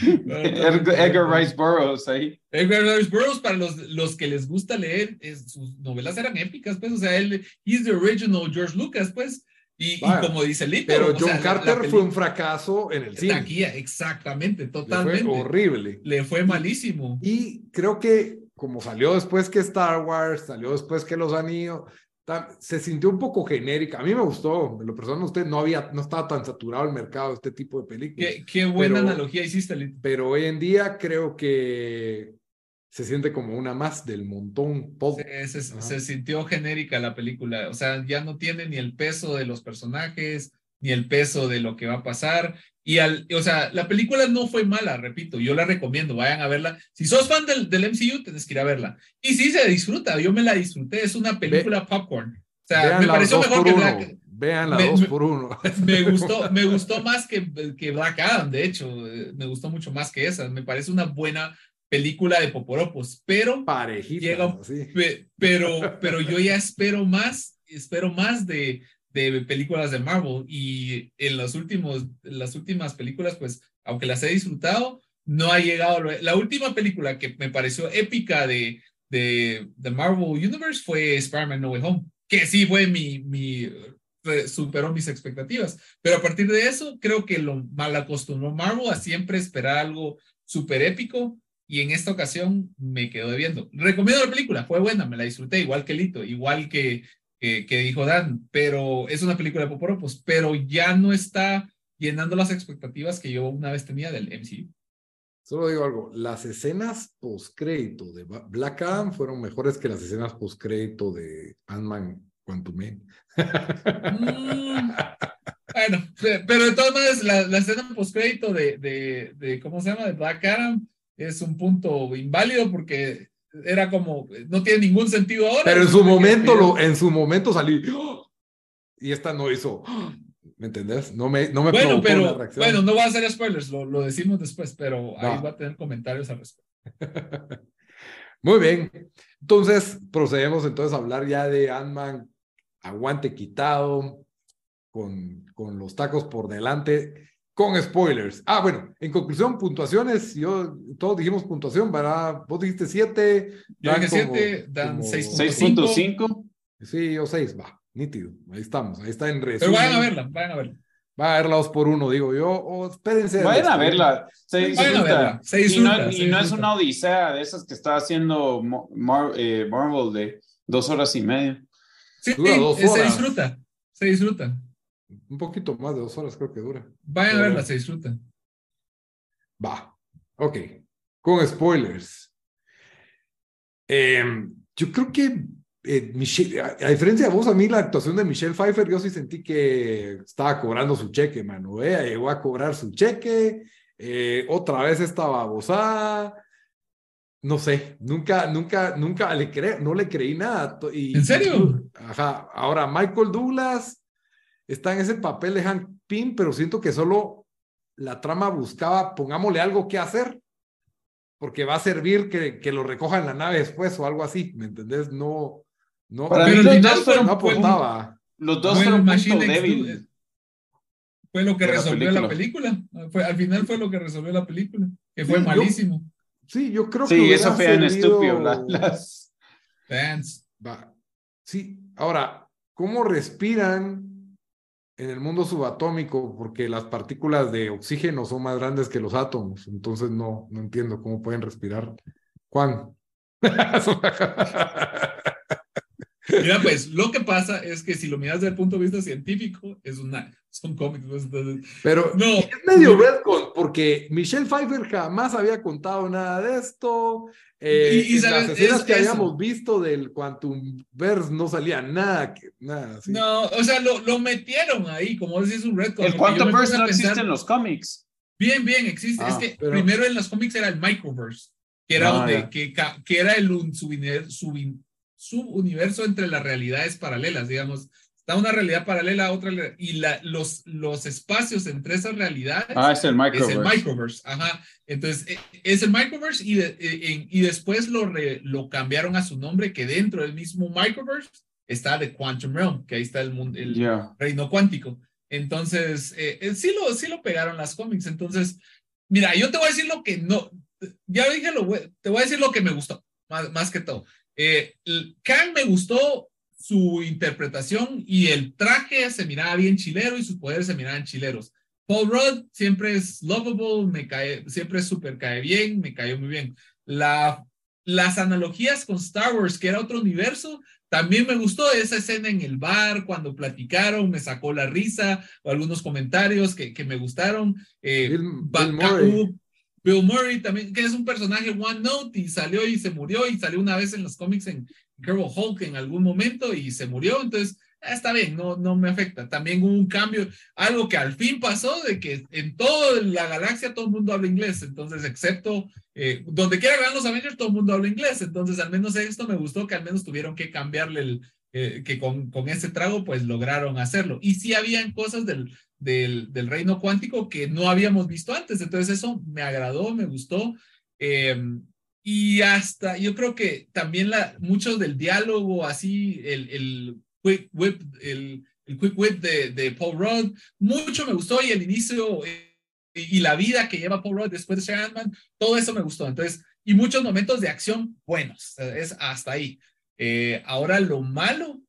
Speaker 3: Edgar Rice Burroughs ahí.
Speaker 2: Edgar Rice Burroughs, para los, los que les gusta leer, sus novelas eran épicas, pues, o sea, él, es the original George Lucas, pues, y, como dice Lito.
Speaker 1: Pero John Carter fue un fracaso en el cine.
Speaker 2: Aquí, exactamente, totalmente.
Speaker 1: fue horrible.
Speaker 2: Le fue malísimo.
Speaker 1: Y creo que como salió después que Star Wars, salió después que Los Anillos, se sintió un poco genérica. A mí me gustó, lo personal usted no había, no estaba tan saturado el mercado de este tipo de películas.
Speaker 2: Qué, buena analogía hiciste,
Speaker 1: Pero hoy en día creo que se siente como una más del montón.
Speaker 2: Se, se, sintió genérica la película, o sea, ya no tiene ni el peso de los personajes, ni el peso de lo que va a pasar. Y al, o sea, la película no fue mala, repito, yo la recomiendo, vayan a verla. Si sos fan del, del MCU, tienes que ir a verla. Y sí se disfruta, yo me la disfruté, es una película popcorn. O sea, me pareció mejor que Black.
Speaker 1: Vean la
Speaker 2: Me-
Speaker 1: dos
Speaker 2: me-
Speaker 1: por uno.
Speaker 2: Me gustó, me gustó más que, que Black Adam, de hecho, eh, me gustó mucho más que esa. Me parece una buena película de Poporopos, pero,
Speaker 1: Parejitas,
Speaker 2: Llega-
Speaker 1: así.
Speaker 2: pe- pero, pero yo ya espero más, espero más de, de películas de Marvel y en los últimos, las últimas películas, pues, aunque las he disfrutado, no ha llegado. La última película que me pareció épica de, de, de Marvel Universe fue Spider-Man No Way Home, que sí fue mi, mi, superó mis expectativas. Pero a partir de eso, creo que lo mal acostumbró Marvel a siempre esperar algo súper épico y en esta ocasión me quedó debiendo. Recomiendo la película, fue buena, me la disfruté, igual que Lito, igual que, que, que dijo Dan, pero es una película de Poporopos, pero ya no está llenando las expectativas que yo una vez tenía del MCU.
Speaker 1: Solo digo algo, las escenas postcrédito de Black Adam fueron mejores que las escenas postcrédito de Ant-Man Quantumania.
Speaker 2: Mm, Bueno, pe- pero de todas maneras, la, la escena postcrédito de, de, de, ¿cómo se llama? De Black Adam es un punto inválido porque era como, no tiene ningún sentido ahora.
Speaker 1: Pero en su momento, lo, en su momento salí. ¡oh! Y esta no hizo. ¡oh! ¿Me entendés? No me, no me
Speaker 2: Bueno,
Speaker 1: una
Speaker 2: pero
Speaker 1: reacción.
Speaker 2: bueno, no va a hacer spoilers, lo, lo decimos después, pero ahí
Speaker 1: Va.
Speaker 2: va a tener comentarios al respecto.
Speaker 1: Muy bien. Entonces, procedemos entonces a hablar ya de Ant-Man, aguante quitado, con, con los tacos por delante, con spoilers. Ah, bueno, en conclusión, puntuaciones, yo, todos dijimos puntuación, ¿verdad? Vos dijiste siete.
Speaker 2: Yo
Speaker 1: Dan
Speaker 2: dije
Speaker 1: como-
Speaker 2: siete, dan
Speaker 1: como-
Speaker 2: 6.5.
Speaker 3: 6.5.
Speaker 1: Sí, o seis, va, nítido, ahí estamos, ahí está en resumen.
Speaker 2: Pero vayan a verla, vayan a verla.
Speaker 1: Va a verla dos por uno, digo yo, o espérense.
Speaker 3: Vayan a verla. Se
Speaker 2: Vayan a
Speaker 3: disfruta.
Speaker 2: verla, se
Speaker 3: Y no,
Speaker 2: disfruta,
Speaker 3: y no es una odisea de esas que está haciendo Mar- eh, Marvel de dos horas y media.
Speaker 2: Sí,
Speaker 1: Dura dos
Speaker 2: eh, se disfruta, se disfruta.
Speaker 1: Un poquito más de dos horas creo que dura.
Speaker 2: Vayan a verla, se disfruta.
Speaker 1: Va, ok. Con spoilers. Eh, yo creo que eh, Michelle, a, a diferencia de vos, a mí la actuación de Michelle Pfeiffer, yo sí sentí que estaba cobrando su cheque, mano. Ella llegó a cobrar su cheque, eh, otra vez estaba babosada. No sé, nunca, nunca, nunca le cre no le creí nada. Y,
Speaker 2: ¿En serio?
Speaker 1: Ajá. Ahora, Michael Douglas está en ese papel de Hank Pym, pero siento que solo la trama buscaba, pongámosle algo que hacer, porque va a servir que, que lo recoja en la nave después o algo así, ¿me entendés? No, no,
Speaker 3: Para
Speaker 2: Pero
Speaker 3: los dos fueron
Speaker 1: no
Speaker 2: fue-
Speaker 1: aportaba.
Speaker 3: Los dos fueron
Speaker 2: Machine
Speaker 3: débil.
Speaker 2: Du- Fue lo que
Speaker 3: de la
Speaker 2: resolvió la
Speaker 3: película.
Speaker 2: película. Fue, al final fue lo que resolvió la película, que fue
Speaker 1: Sí, yo-
Speaker 2: malísimo.
Speaker 1: Sí, yo creo que
Speaker 3: Sí, eso fue en estúpido. la- las...
Speaker 2: Fans.
Speaker 1: Va. Sí, ahora, ¿cómo respiran en el mundo subatómico? Porque las partículas de oxígeno son más grandes que los átomos, entonces no, no entiendo cómo pueden respirar. Juan.
Speaker 2: Mira, pues lo que pasa es que si lo miras desde el punto de vista científico, es una, son cómics. pues, entonces,
Speaker 1: Pero
Speaker 2: no,
Speaker 1: es medio retcon, porque Michelle Pfeiffer jamás había contado nada de esto. Eh,
Speaker 2: Y- y sabes,
Speaker 1: las escenas
Speaker 2: es
Speaker 1: que
Speaker 2: eso.
Speaker 1: habíamos visto del Quantum Verse no salía nada, que- nada así.
Speaker 2: no, o sea, lo, lo metieron ahí, como decís, un red
Speaker 3: El Quantum Verse no existe en los cómics.
Speaker 2: Bien, bien, existe.
Speaker 1: Ah,
Speaker 2: es que
Speaker 1: pero-
Speaker 2: primero en los cómics era el Microverse, que era
Speaker 3: Ah,
Speaker 2: donde, que, que era el un- subin- subuniverso entre las realidades paralelas, digamos. Está una realidad paralela a otra, y la, los, los espacios entre esas realidades
Speaker 3: Ah, es el
Speaker 2: es
Speaker 3: Microverse.
Speaker 2: el Microverse. Ajá. Entonces, e- es el Microverse y, de- e- y después lo, re- lo cambiaron a su nombre, que dentro del mismo Microverse está The Quantum Realm, que ahí está el, mundo, el, reino cuántico. Entonces, eh, eh, sí, lo, sí lo pegaron las cómics. Entonces, mira, yo te voy a decir lo que no, ya dije lo, te voy a decir lo que me gustó, más, más que todo. Eh, Kang me gustó su interpretación y el traje se miraba bien chilero y sus poderes se miraban chileros. Paul Rudd siempre es lovable, me cae, siempre es súper cae bien, me cayó muy bien. La, las analogías con Star Wars, que era otro universo, también me gustó esa escena en el bar, cuando platicaron, me sacó la risa, o algunos comentarios que, que me gustaron. Eh,
Speaker 1: Bill Murray.
Speaker 2: Bill Murray también, que es un personaje One Note y salió y se murió y salió una vez en los cómics en Incredible Hulk en algún momento y se murió, entonces ah, está bien, no, no me afecta. También hubo un cambio, algo que al fin pasó de que en toda la galaxia todo el mundo habla inglés, entonces excepto eh, donde quiera que los Avengers todo el mundo habla inglés, entonces al menos esto me gustó que al menos tuvieron que cambiarle el, eh, que con, con ese trago pues lograron hacerlo. Y sí habían cosas del, del, del, reino cuántico que no habíamos visto antes, entonces eso me agradó, me gustó. Eh, y hasta yo creo que también la, mucho del diálogo así, el, el quick whip, el, el quick whip de, de, Paul Rudd, mucho me gustó y el inicio eh, y, la vida que lleva Paul Rudd después de Ant-Man, todo eso me gustó. Entonces, y muchos momentos de acción buenos, es hasta ahí. Eh, ahora lo malo,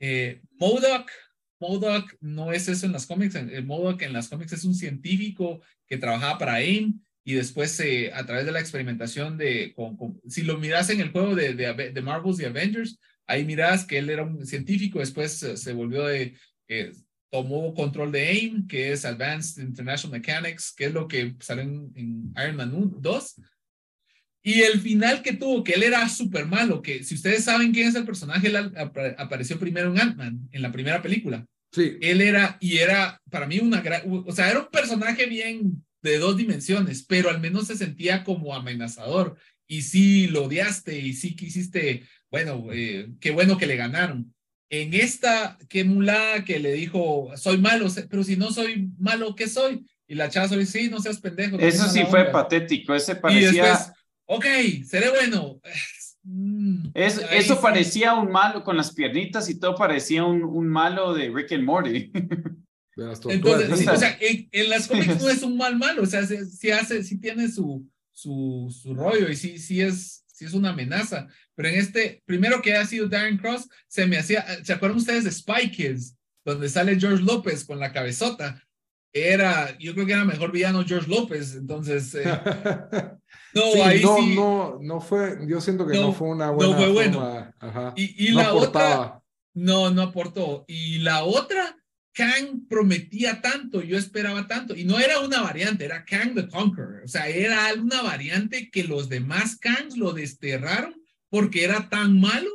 Speaker 2: eh, MODOK, MODOK no es eso en las cómics, el MODOK en las cómics es un científico que trabajaba para AIM y después eh, a través de la experimentación de, con, con, si lo miras en el juego de, de, de, Marvels y Avengers, ahí miras que él era un científico, después se, se volvió de, eh, tomó control de AIM, que es Advanced International Mechanics, que es lo que sale en, en Iron Man 1, 2, y el final que tuvo, que él era súper malo, que si ustedes saben quién es el personaje, él apareció primero en Ant-Man, en la primera película.
Speaker 1: Sí.
Speaker 2: Él era, y era para mí una gran, o sea, era un personaje bien de dos dimensiones, pero al menos se sentía como amenazador. Y sí lo odiaste y sí quisiste, bueno, eh, qué bueno que le ganaron. En esta, qué mulada que le dijo, soy malo, pero si no soy malo, ¿qué soy? Y la chava soy, sí, no seas pendejo.
Speaker 3: Eso sí fue patético, ese parecía...
Speaker 2: Y después, ok, seré bueno.
Speaker 3: Es, eso sí. parecía un malo con las piernitas y todo parecía un, un malo de Rick and Morty.
Speaker 2: Entonces, sí, o sea, en, en, las cómics no es un mal malo, o sea, sí, hace, sí tiene su, su, su rollo y sí, sí es, sí es una amenaza. Pero en este, primero que ha sido Darren Cross, se me hacía, ¿se acuerdan ustedes de Spy Kids? Donde sale George López con la cabezota. Era, yo creo que era mejor villano George López, entonces... Eh,
Speaker 1: no, sí, ahí no, sí. No, no fue, yo siento que no, no fue una buena
Speaker 2: No fue bueno.
Speaker 1: Forma, ajá.
Speaker 2: Y, y la aportaba. otra... No, no aportó. Y la otra Kang prometía tanto, yo esperaba tanto, y no era una variante, era Kang the Conqueror, o sea, era una variante que los demás Kangs lo desterraron porque era tan malo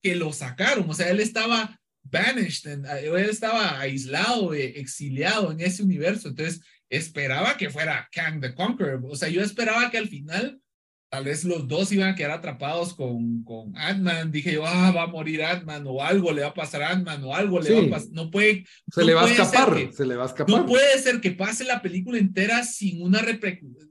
Speaker 2: que lo sacaron, o sea, él estaba banished, él estaba aislado, exiliado en ese universo, entonces esperaba que fuera Kang the Conqueror, o sea, yo esperaba que al final tal vez los dos iban a quedar atrapados con, con Ant-Man. Dije yo, ah, va a morir Ant-Man o algo le va a pasar a Ant-Man o algo le sí. va a pasar. No puede.
Speaker 1: Se
Speaker 2: no
Speaker 1: le va a escapar.
Speaker 2: Que,
Speaker 1: se le va a escapar.
Speaker 2: No puede ser que pase la película entera sin una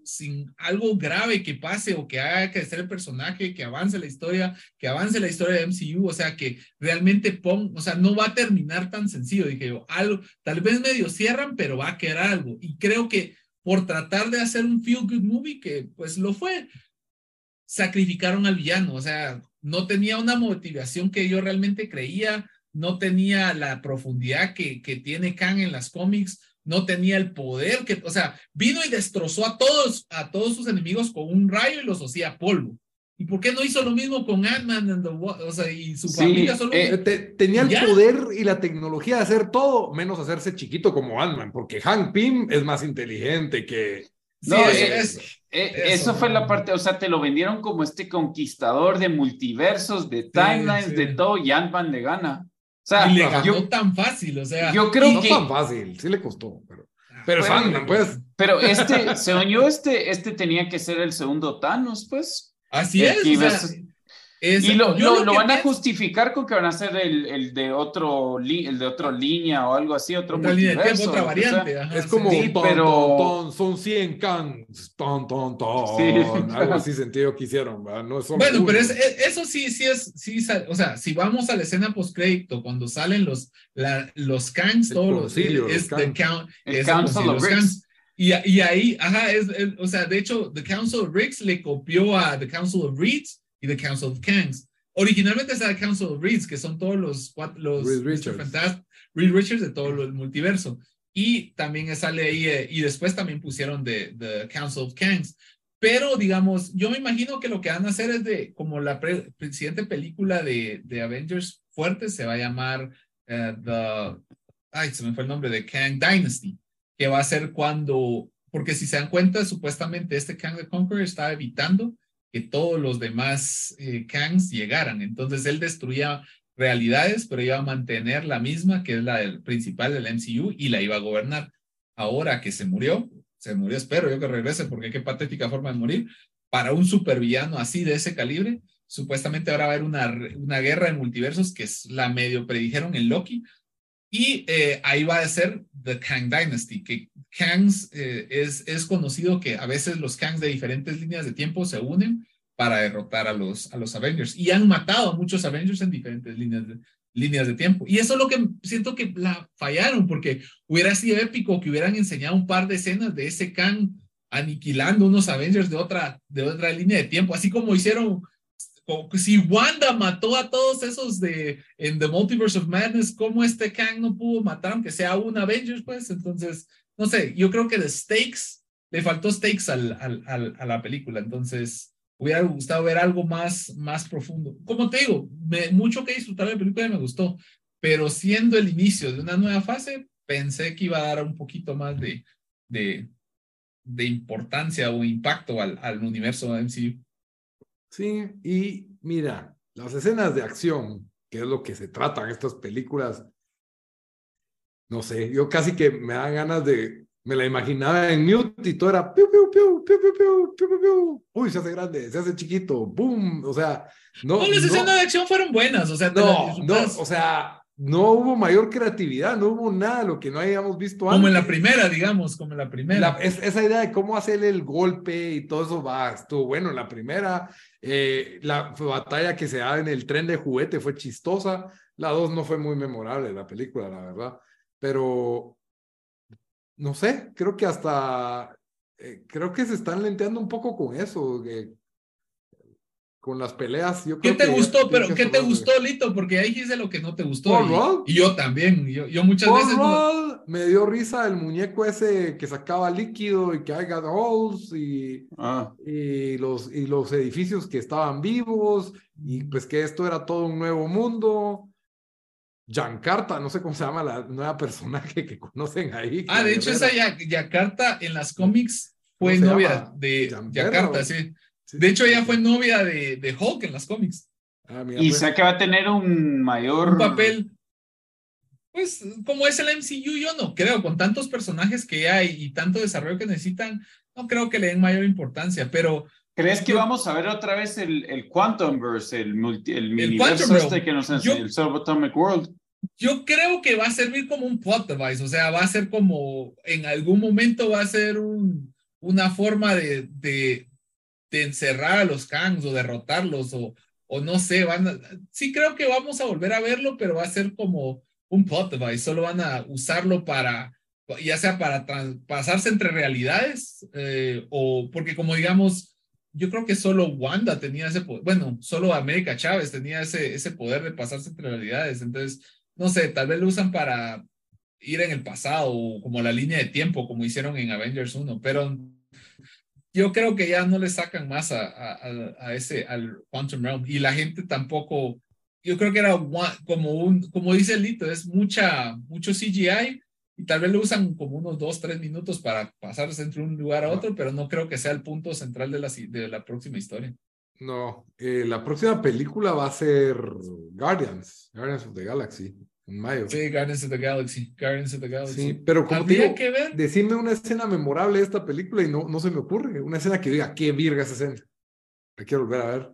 Speaker 2: sin algo grave que pase o que haga crecer el personaje, que avance la historia, que avance la historia de MCU. O sea, que realmente pon, o sea, no va a terminar tan sencillo. Dije yo, algo, tal vez medio cierran, pero va a quedar algo. Y creo que por tratar de hacer un feel good movie, que pues lo fue, sacrificaron al villano, o sea, no tenía una motivación que yo realmente creía, no tenía la profundidad que, que tiene Kang en las cómics, no tenía el poder que, o sea, vino y destrozó a todos, a todos sus enemigos con un rayo y los hacía polvo. ¿Y por qué no hizo lo mismo con Ant-Man o sea, y su
Speaker 1: Sí,
Speaker 2: familia? Solo...
Speaker 1: eh, te- tenía el
Speaker 2: Ya.
Speaker 1: poder y la tecnología de hacer todo, menos hacerse chiquito como Ant-Man, porque Hank Pym es más inteligente que.
Speaker 2: Sí,
Speaker 3: No,
Speaker 2: es- es-
Speaker 3: Eh,
Speaker 2: Eso,
Speaker 3: eso fue la parte, o sea, te lo vendieron como este conquistador de multiversos, de timelines,
Speaker 2: sí.
Speaker 3: de todo, y Ant-Man le gana. O sea,
Speaker 2: y le ganó
Speaker 3: yo,
Speaker 2: tan fácil, o sea.
Speaker 3: yo creo
Speaker 1: No
Speaker 3: que,
Speaker 1: tan fácil, sí le costó, pero. Pero es
Speaker 2: Bueno,
Speaker 1: Ant-Man, pues.
Speaker 3: pero este, según yo, este, este tenía que ser el segundo Thanos, pues.
Speaker 2: Así es, o sea, es-
Speaker 3: Y lo, lo, lo
Speaker 2: que
Speaker 3: van a
Speaker 2: pienso-
Speaker 3: justificar con que van a ser el, el de otro li- el de otra línea o algo así, otro
Speaker 2: otra línea de tiempo,
Speaker 3: multiverso,
Speaker 2: otra
Speaker 3: lo que sea.
Speaker 2: variante. ajá,
Speaker 1: Es como
Speaker 3: Sí,
Speaker 1: ton,
Speaker 3: pero-
Speaker 1: ton, ton, son 100 cans, ton, ton, ton,
Speaker 3: Sí.
Speaker 1: algo así sentido que hicieron. No son
Speaker 2: Bueno, pero es- es- eso sí, sí es, sí, o sea, si vamos a la escena postcrédito, cuando salen los, la, los Kangs,
Speaker 1: El
Speaker 2: todos los, es the count,
Speaker 3: El
Speaker 2: es
Speaker 3: Council of Ricks.
Speaker 2: Kangs. Y, y ahí, ajá, es, es- o sea, de hecho, The Council of Ricks le copió a The Council of Reeds y The Council of Kangs. Originalmente está The Council of Reeds, que son todos los, los
Speaker 1: Reed. Richards.
Speaker 2: Fantastic, Reed Richards de todo el multiverso. Y también sale ahí, eh, y después también pusieron The, the Council of Kangs. Pero, digamos, yo me imagino que lo que van a hacer es de, como la pre- siguiente película de, de Avengers fuerte se va a llamar eh, The, ay, se me fue el nombre, de Kang Dynasty, que va a ser cuando, porque si se dan cuenta, supuestamente este Kang the Conqueror estaba evitando todos los demás eh, Kangs llegaran. Entonces él destruía realidades, pero iba a mantener la misma, que es la del principal del MCU, y la iba a gobernar. Ahora que se murió, se murió, espero yo que regrese, porque qué patética forma de morir, para un supervillano así de ese calibre, supuestamente ahora va a haber una, una guerra de multiversos que es la medio predijeron en Loki. Y eh, ahí va a ser The Kang Dynasty, que Kangs eh, es, es conocido que a veces los Kangs de diferentes líneas de tiempo se unen para derrotar a los, a los Avengers. Y han matado a muchos Avengers en diferentes líneas de, líneas de tiempo. Y eso es lo que siento que la fallaron, porque hubiera sido épico que hubieran enseñado un par de escenas de ese Kang aniquilando unos Avengers de otra, de otra línea de tiempo, así como hicieron si Wanda mató a todos esos de en The Multiverse of Madness, ¿cómo este Kang no pudo matar aunque sea un Avengers? Pues entonces, no sé, yo creo que de stakes, le faltó stakes a la película, entonces hubiera gustado ver algo más, más profundo. Como te digo, me, mucho que disfrutar de la película me gustó, pero siendo el inicio de una nueva fase, pensé que iba a dar un poquito más de, de, de importancia o impacto al, al universo MCU.
Speaker 1: Sí, y mira, las escenas de acción, que es lo que se tratan estas películas, no sé, yo casi que me dan ganas de, me la imaginaba en mute y todo era piu, piu, piu, piu, piu, piu, piu, piu, uy, se hace grande, se hace chiquito, boom, o sea, no.
Speaker 2: las escenas de acción fueron buenas, o sea,
Speaker 1: no, no, o sea, no hubo mayor creatividad, no hubo nada lo que no hayamos visto
Speaker 2: antes. Como en la primera, digamos, como en la primera.
Speaker 1: esa idea de cómo hacer el golpe y todo eso va, estuvo bueno en la primera. Eh, la batalla que se da en el tren de juguete fue chistosa. La dos no fue muy memorable, la película, la verdad. Pero, no sé, creo que hasta, eh, creo que se están lenteando un poco con eso. que con las peleas. Yo
Speaker 2: ¿Qué te gustó? Pero ¿qué te gustó, Lito? Porque ahí dice lo que no te gustó. Y, y, yo también. Yo, yo muchas veces.
Speaker 1: Me dio risa el muñeco ese que sacaba líquido y que hay holes y, ah. y, los, y los edificios que estaban vivos y pues que esto era todo un nuevo mundo. Yakarta, no sé cómo se llama la nueva personaje que conocen ahí.
Speaker 2: Ah, de hecho, esa Yakarta en las cómics fue novia de Yakarta, sí. De hecho, ella fue novia de, de Hulk en las cómics.
Speaker 3: Ah, y pues. sé que va a tener un mayor
Speaker 2: un papel. Pues como es el MCU, yo no creo, con tantos personajes que hay y tanto desarrollo que necesitan, no creo que le den mayor importancia, pero...
Speaker 3: ¿Crees que vamos a ver otra vez el, el Quantumverse, el, multi, el, universo este que nos enseñó el Subatomic World?
Speaker 2: Yo creo que va a servir como un plot device, o sea, va a ser como, en algún momento va a ser un, una forma de, de, de encerrar a los Kangs o derrotarlos o, o no sé, van sí creo que vamos a volver a verlo, pero va a ser como un plot device, solo van a usarlo para, ya sea para pasarse entre realidades eh, o porque como digamos, yo creo que solo Wanda tenía ese poder, bueno, solo América Chávez tenía ese, ese poder de pasarse entre realidades, entonces, no sé, tal vez lo usan para ir en el pasado, como la línea de tiempo, como hicieron en Avengers 1, pero yo creo que ya no le sacan más a, a, a, ese, al Quantum Realm. Y la gente tampoco, yo creo que era como un, como dice Lito, es mucha, mucho CGI y tal vez lo usan como unos dos, tres minutos para pasarse entre un lugar a otro, pero no creo que sea el punto central de la, de la próxima historia.
Speaker 1: No, eh, la próxima película va a ser Guardians, Guardians of the Galaxy. En mayo.
Speaker 2: Sí, Guardians of the Galaxy. Guardians of the Galaxy.
Speaker 1: Sí, pero como digo, que ver? decime una escena memorable de esta película y no, no se me ocurre. Una escena que diga, qué virga esa escena. La quiero volver a ver.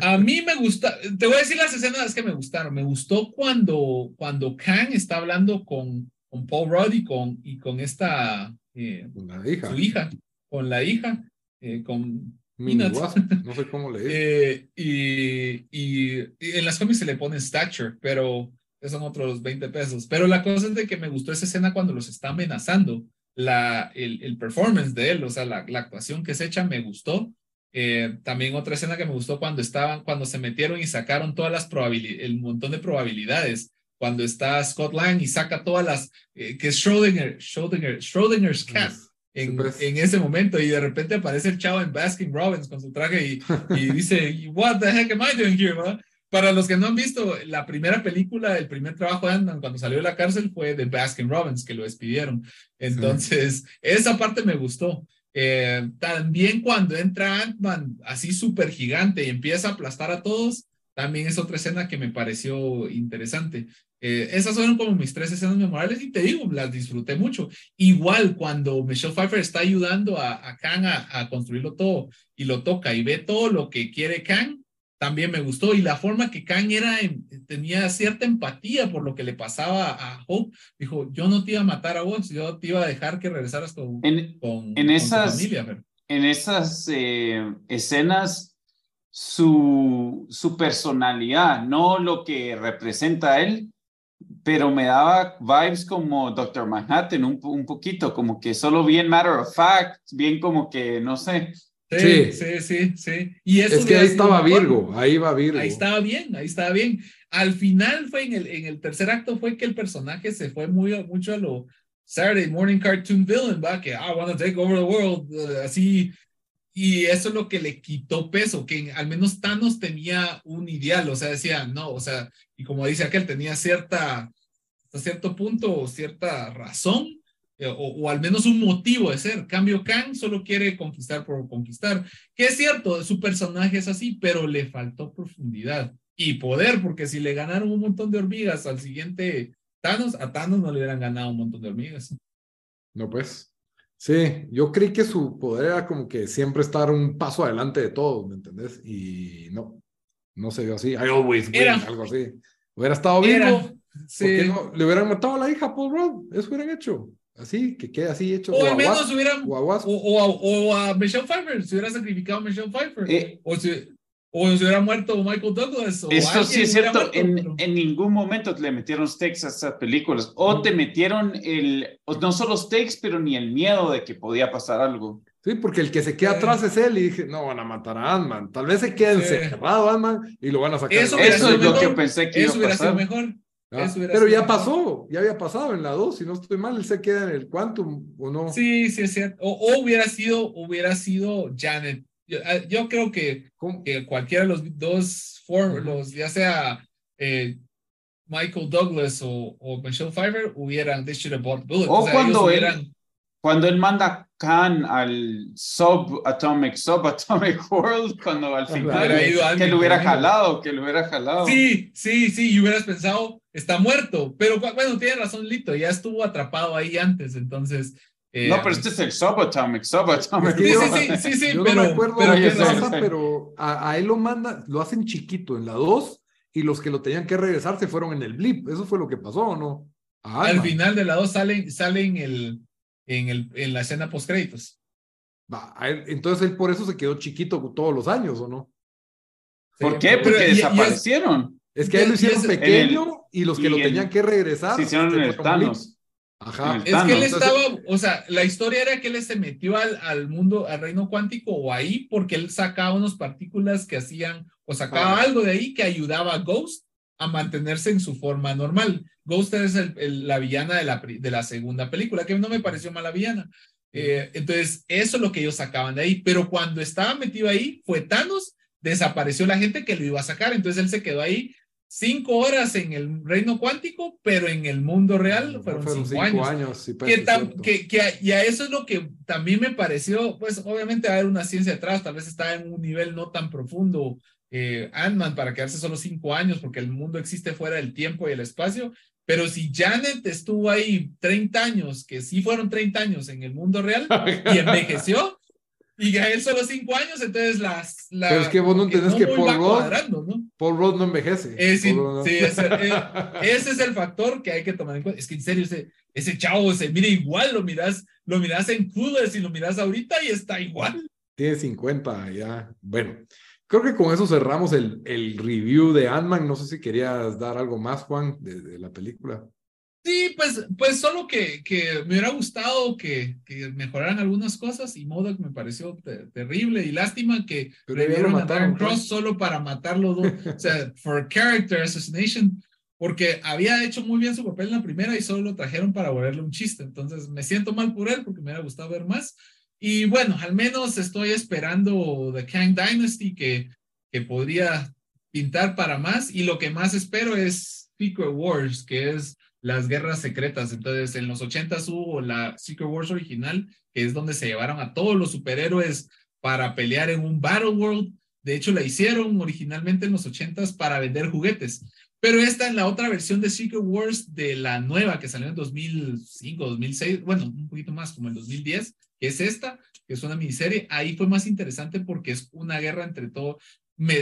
Speaker 2: a mí me gusta, te voy a decir las escenas que me gustaron. Me gustó cuando, cuando Kang está hablando con, con Paul Rudd y con, y con esta, eh,
Speaker 1: la hija.
Speaker 2: su hija, con la hija, eh, con
Speaker 1: no sé cómo le
Speaker 2: eh, y, y, y, en las cómics se le pone stature, pero son otros 20 pesos. Pero la cosa es de que me gustó esa escena cuando los está amenazando, la, el, el performance de él, o sea, la, la actuación que se echa me gustó. Eh, también otra escena que me gustó cuando estaban, cuando se metieron y sacaron todas las probabilidades, el montón de probabilidades. Cuando está Scott Lang y saca todas las, eh, que es Schrödinger, Schrödinger, Schrödinger's cat. En, pues. en, ese momento y de repente aparece el chavo en Baskin Robbins con su traje y, y dice, what the heck am I doing here? Para los que no han visto, la primera película, el primer trabajo de ant cuando salió de la cárcel fue de Baskin Robbins, que lo despidieron. Entonces, esa parte me gustó. Eh, también cuando entra Ant-Man así súper gigante y empieza a aplastar a todos, también es otra escena que me pareció interesante. Eh, esas fueron como mis tres escenas memorables y te digo, las disfruté mucho. Igual cuando Michelle Pfeiffer está ayudando a, a Kang a, a, construirlo todo y lo toca y ve todo lo que quiere Kang, también me gustó. Y la forma que Kang era, tenía cierta empatía por lo que le pasaba a Hope. Dijo, yo no te iba a matar a vos, yo te iba a dejar que regresaras con,
Speaker 3: en,
Speaker 2: con,
Speaker 3: en esas,
Speaker 2: tu familia.
Speaker 3: En esas eh, escenas, su, su personalidad, no lo que representa a él, pero me daba vibes como Doctor Manhattan, un, un poquito, como que solo bien matter of fact, bien como que, no sé,
Speaker 2: Sí, sí, sí, sí. Y eso
Speaker 1: es que ahí estaba Virgo, ahí va Virgo.
Speaker 2: Ahí estaba bien, ahí estaba bien. Al final fue en el, en el tercer acto fue que el personaje se fue muy, mucho a lo Saturday Morning Cartoon Villain, va, que I want to take over the world, uh, así. Y eso es lo que le quitó peso, que al menos Thanos tenía un ideal, o sea, decía, no, o sea, y como dice aquel, tenía cierta, hasta cierto punto, cierta razón, eh, o, al menos un motivo de ser. Cambio, Kang solo quiere conquistar por conquistar, que es cierto, su personaje es así, pero le faltó profundidad y poder, porque si le ganaron un montón de hormigas al siguiente Thanos, a Thanos no le hubieran ganado un montón de hormigas.
Speaker 1: No, pues. Sí, yo creí que su poder era como que siempre estar un paso adelante de todos, ¿me entendés? Y no, no se vio así. I always win, algo así. Hubiera estado vivo. Sí. No? Le hubieran matado a la hija Paul Rudd, eso hubieran hecho. Así, que quede así hecho.
Speaker 2: O al menos hubieran. O, o, a Michelle Pfeiffer, se hubiera sacrificado a Michelle Pfeiffer. Eh, o, si, o se hubiera muerto Michael Douglas. O
Speaker 3: Eso sí es cierto. en, en, ningún momento le metieron stakes a estas películas. O te metieron el. No solo stakes, pero ni el miedo de que podía pasar algo.
Speaker 1: Sí, porque el que se queda atrás es él y dije, no, van a matar a Ant-Man. Tal vez se quede encerrado Ant-Man y lo van a sacar.
Speaker 3: Eso, Eso es lo que pensé que
Speaker 2: Eso
Speaker 3: iba a
Speaker 2: pasar. Sido mejor.
Speaker 1: Ah, pero ya pasó, ya había pasado en la 2, si no estoy mal, él se queda en el Quantum, ¿o no?
Speaker 2: Sí, sí, es cierto. O, hubiera sido, hubiera sido Janet. Yo, ah, creo que, que, cualquiera de los dos, los, ya sea eh, Michael Douglas o, o, Michelle Pfeiffer, hubieran, they should have bought bullets.
Speaker 3: O, cuando, él, cuando él manda Khan al subatomic, subatomic world, cuando al final que lo hubiera jalado, que lo hubiera jalado.
Speaker 2: Sí, sí, sí, y hubieras pensado, está muerto, pero bueno, tiene razón Lito, ya estuvo atrapado ahí antes, entonces...
Speaker 3: Eh, no, pero este es el subatomic, subatomic.
Speaker 2: Sí, sí, sí, sí, sí,
Speaker 1: yo
Speaker 2: pero...
Speaker 1: No recuerdo pero, qué pasa, pero a, él lo manda, lo hacen chiquito en la 2 y los que lo tenían que regresar se fueron en el blip, eso fue lo que pasó, ¿o no?
Speaker 2: Al final de la 2 salen, salen el, en, el, en la escena post créditos.
Speaker 1: Va, entonces él por eso se quedó chiquito todos los años, ¿o no?
Speaker 3: ¿Por qué? Porque desaparecieron.
Speaker 1: Es que él lo hicieron pequeño y los que lo tenían que regresar.
Speaker 3: Se hicieron el Thanos.
Speaker 1: Ajá.
Speaker 2: Es que él estaba, o sea, la historia era que él se metió al, al mundo, al reino cuántico o ahí porque él sacaba unas partículas que hacían, o sacaba algo de ahí que ayudaba a Ghost a mantenerse en su forma normal. Ghost es el, la villana de la, de la segunda película, que no me pareció mala villana. Eh, entonces, eso es lo que ellos sacaban de ahí. Pero cuando estaba metido ahí, fue Thanos, desapareció la gente que lo iba a sacar. Entonces, él se quedó ahí cinco horas en el reino cuántico, pero en el mundo real fueron, cinco, años. que, que, y a eso es lo que también me pareció, pues obviamente va a haber una ciencia atrás, tal vez está en un nivel no tan profundo eh, Ant-Man para quedarse solo cinco años, porque el mundo existe fuera del tiempo y el espacio, pero si Janet estuvo ahí 30 años, que sí fueron 30 años en el mundo real, y envejeció, y a él solo 5 años, entonces las... La,
Speaker 1: Pero es que vos no entendés que, Paul Rudd, ¿no? Paul Rudd no envejece.
Speaker 2: Eh, sí, sí ese, eh, ese, es el factor que hay que tomar en cuenta. Es que en serio, ese, ese chavo se mira igual, lo miras, lo miras en Clueless y lo miras ahorita y está igual.
Speaker 1: Tiene 50 ya. Bueno, Creo que con eso cerramos el, el review de Ant-Man. No sé si querías dar algo más, Juan, de, la película.
Speaker 2: Sí, pues, pues solo que, que me hubiera gustado que, que mejoraran algunas cosas y Modoc me pareció terrible y lástima que revivieron a Darren Cross solo para matarlo, o sea, for character assassination, porque había hecho muy bien su papel en la primera y solo lo trajeron para volverle un chiste. Entonces me siento mal por él porque me hubiera gustado ver más, y bueno, al menos estoy esperando The Kang Dynasty que, que podría pintar para más. Y lo que más espero es Secret Wars, que es las guerras secretas. Entonces, en los 80 hubo la Secret Wars original, que es donde se llevaron a todos los superhéroes para pelear en un Battle World. De hecho, la hicieron originalmente en los 80s para vender juguetes. Pero esta es la otra versión de Secret Wars de la nueva que salió en 2005, 2006, bueno, un poquito más como en 2010, que es esta, que es una miniserie. Ahí fue más interesante porque es una guerra entre todo,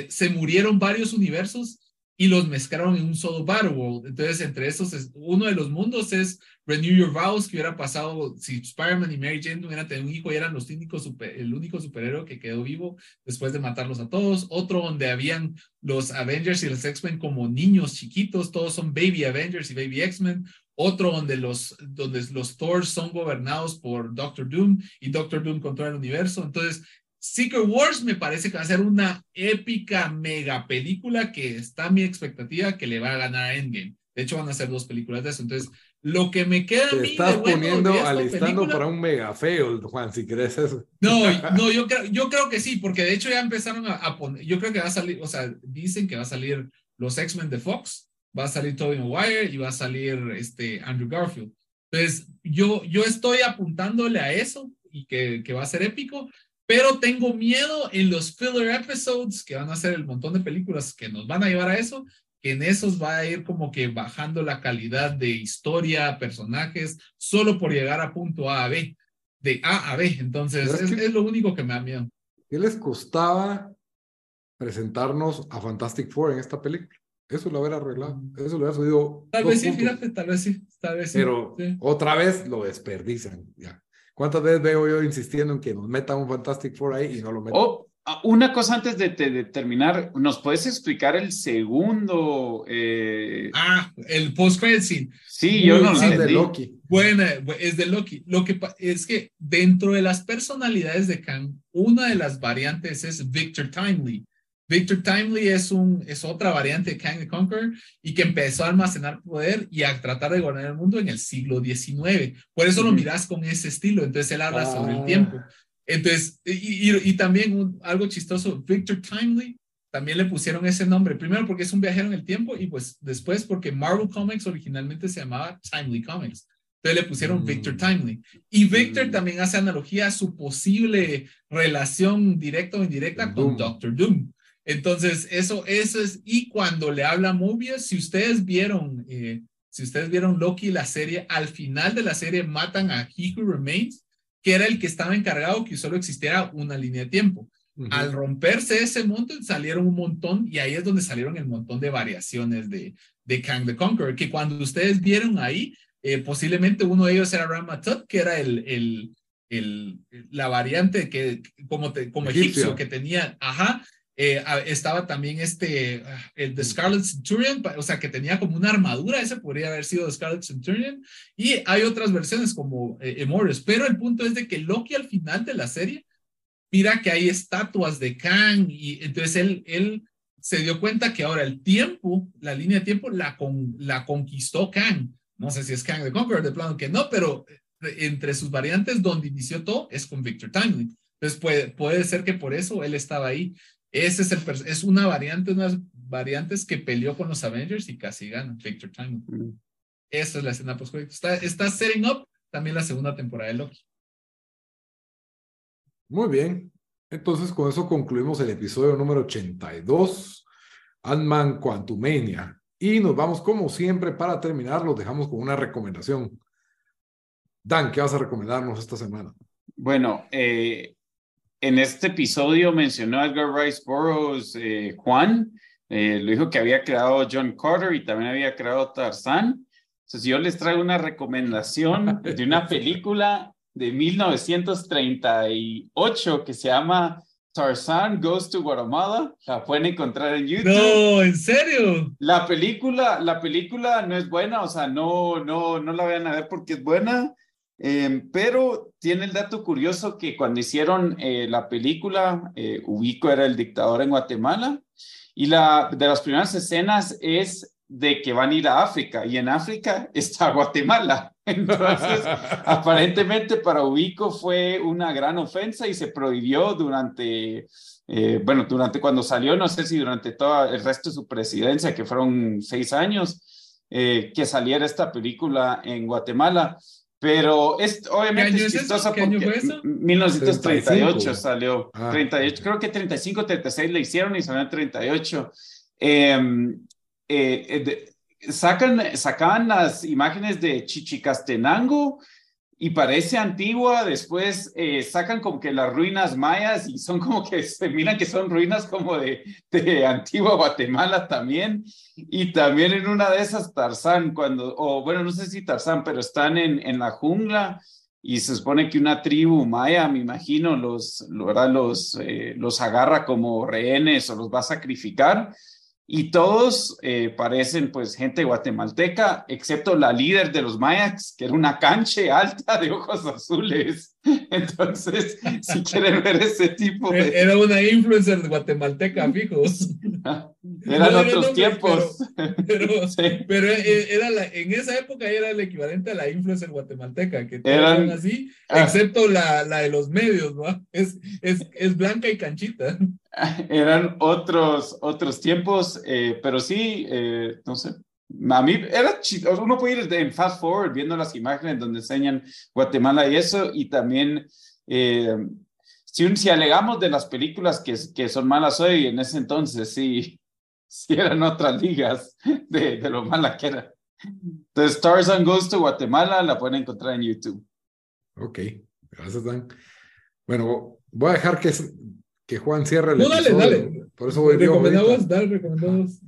Speaker 2: se murieron varios universos y los mezclaron en un solo Battle World. Entonces, entre esos, es, uno de los mundos es Renew Your Vows, que hubiera pasado si Spider-Man y Mary Jane hubieran tenido un hijo y eran los únicos el único superhéroe que quedó vivo después de matarlos a todos. Otro donde habían los Avengers y los X-Men como niños chiquitos, todos son Baby Avengers y Baby X-Men. Otro donde los, donde los Thors son gobernados por Doctor Doom y Doctor Doom controla el universo. Entonces, Secret Wars me parece que va a ser una épica mega película que está mi expectativa que le va a ganar a Endgame. De hecho, van a ser dos películas de eso. Entonces, lo que me queda a mí
Speaker 1: estás
Speaker 2: de bueno
Speaker 1: poniendo
Speaker 2: de
Speaker 1: alistando
Speaker 2: película-
Speaker 1: para un mega feo, Juan, si crees eso.
Speaker 2: No, no, yo creo, yo creo que sí, porque de hecho ya empezaron a, a poner, yo creo que va a salir, o sea, dicen que va a salir los X-Men de Fox, va a salir Tobey Maguire y va a salir este Andrew Garfield. Entonces, yo, yo estoy apuntándole a eso y que, que va a ser épico, pero tengo miedo en los filler episodes, que van a ser el montón de películas que nos van a llevar a eso, que en esos va a ir como que bajando la calidad de historia, personajes, solo por llegar a punto A a B de A a B. Entonces,
Speaker 1: es
Speaker 2: es, lo único que me da miedo.
Speaker 1: ¿Qué les costaba presentarnos a Fantastic Four en esta película? Eso lo hubiera arreglado. Eso lo hubiera subido.
Speaker 2: Tal vez sí,
Speaker 1: puntos.
Speaker 2: fíjate, tal vez sí, tal vez sí.
Speaker 1: Pero
Speaker 2: sí.
Speaker 1: otra vez lo desperdician. Ya. ¿Cuántas veces veo yo insistiendo en que nos metan un Fantastic Four ahí y no lo metan?
Speaker 3: Oh, ah, una cosa antes de, de- de terminar, ¿nos puedes explicar el segundo? eh,
Speaker 2: Ah, el post-credit scene.
Speaker 3: sí, yo no lo
Speaker 1: Ah, de
Speaker 3: entendí.
Speaker 1: Loki.
Speaker 2: Buena, bu- es de Loki. Lo que pa- es que dentro de las personalidades de Kang, una de las variantes es Victor Timely. Victor Timely es, un, es otra variante de Kang the Conqueror y que empezó a almacenar poder y a tratar de gobernar el mundo en el siglo XIX. Por eso lo
Speaker 3: Ujú.
Speaker 2: miras con ese estilo. Entonces él habla sobre el
Speaker 1: Ah.
Speaker 2: tiempo. Entonces, y, y- y también un- algo chistoso, Victor Timely, también le pusieron ese nombre. Primero porque es un viajero en el tiempo y pues después porque Marvel Comics originalmente se llamaba Timely Comics. Entonces le pusieron
Speaker 1: Mm.
Speaker 2: Victor Timely. Y Victor
Speaker 1: Mm.
Speaker 2: también hace analogía a su posible relación directa o indirecta
Speaker 1: Con.
Speaker 2: Doctor Doom. Entonces, eso, eso es, y cuando le habla Mobius, si ustedes vieron, eh, si ustedes vieron Loki, la serie, al final de la serie matan a He Who Remains, que era el que estaba encargado que solo existiera una línea de tiempo. Al romperse ese monto, salieron un montón, y ahí es donde salieron el montón de variaciones de, de Kang the Conqueror, que cuando ustedes vieron ahí, eh, posiblemente uno de ellos era Ramatut, que era el, el, el, la variante que, como, te, como
Speaker 1: Egipcio.
Speaker 2: egipcio que tenía, ajá, eh, estaba también este, ah, el de Scarlet Centurion, o sea, que tenía como una armadura, ese podría haber sido de Scarlet Centurion, y hay otras versiones como eh, pero el punto es de que Loki al final de la serie, mira que hay estatuas de Kang, y entonces él, él se dio cuenta que ahora el tiempo, la línea de tiempo, la, con, la conquistó Kang. No sé si es Kang the Conqueror, de plano que no, pero eh, entre sus variantes donde inició todo es con Victor Timely. Entonces puede, puede ser que por eso él estaba ahí. Ese es, el, es una variante, unas variantes que peleó con los Avengers y casi gana Victor Timely.
Speaker 3: Mm.
Speaker 2: Esa es la escena post está, está setting up también la segunda temporada de Loki.
Speaker 1: Muy bien. Entonces, con eso concluimos el episodio número 82, Ant-Man Quantumania. Y nos vamos, como siempre, para terminar, los dejamos con una recomendación. Dan, ¿qué vas a recomendarnos esta semana?
Speaker 3: Bueno, eh, en este episodio mencionó a Edgar Rice Burroughs, eh, Juan, eh, lo dijo que había creado John Carter y también había creado Tarzán. Entonces yo les traigo una recomendación de una película de 1938 que se llama Tarzan Goes to Guatemala. La pueden encontrar en YouTube.
Speaker 2: No, ¿en serio?
Speaker 3: La película, la película no es buena, o sea, no, no, no la vayan a ver porque es buena, eh, pero tiene el dato curioso que cuando hicieron eh, la película, eh, Ubico era el dictador en Guatemala, y la de las primeras escenas es de que van a ir a África, y en África está Guatemala. Entonces, aparentemente para Ubico fue una gran ofensa y se prohibió durante, eh, bueno, durante cuando salió, no sé si durante todo el resto de su presidencia, que fueron seis años, que saliera esta película en Guatemala. Pero es obviamente
Speaker 2: ¿Qué año
Speaker 3: es chistosa
Speaker 2: ¿Qué año
Speaker 3: porque
Speaker 2: fue eso?
Speaker 3: 1938
Speaker 1: 35.
Speaker 3: salió.
Speaker 1: Ah.
Speaker 3: 38, creo que 35, 36 le hicieron y salió en 38. Eh, eh, eh, de- sacan, sacaban las imágenes de Chichicastenango y parece antigua, después eh, sacan como que las ruinas mayas y son como que se miran que son ruinas como de, de antigua Guatemala también, y también en una de esas Tarzán, cuando, o bueno, no sé si Tarzán, pero están en, en la jungla y se supone que una tribu maya, me imagino, los, ¿verdad? los, eh, los agarra como rehenes o los va a sacrificar y todos eh, parecen pues gente guatemalteca, excepto la líder de los mayas, que era una canche alta de ojos azules. Entonces, si quieren ver ese tipo de...
Speaker 2: Era una influencer guatemalteca, fijos.
Speaker 3: Eran otros tiempos.
Speaker 2: Pero, pero, e, era la, en esa época era el equivalente a la influencer guatemalteca, que eran así, ah. excepto la, la de los medios, ¿no? Es, es, es blanca y canchita.
Speaker 3: Eran otros, otros tiempos, eh, pero sí, eh, no sé. A mí era chido. Uno puede ir en fast forward viendo las imágenes donde enseñan Guatemala y eso, y también eh, si, si alegamos de las películas que, que son malas hoy, en ese entonces sí, sí eran otras ligas de, de lo mala que era. Entonces, Tarzan Goes to Guatemala la pueden encontrar en YouTube.
Speaker 1: Ok, gracias, Dan. Bueno, voy a dejar que que Juan cierre el
Speaker 2: no, dale, dale.
Speaker 1: Por eso voy
Speaker 2: recomendamos, dale, recomendamos.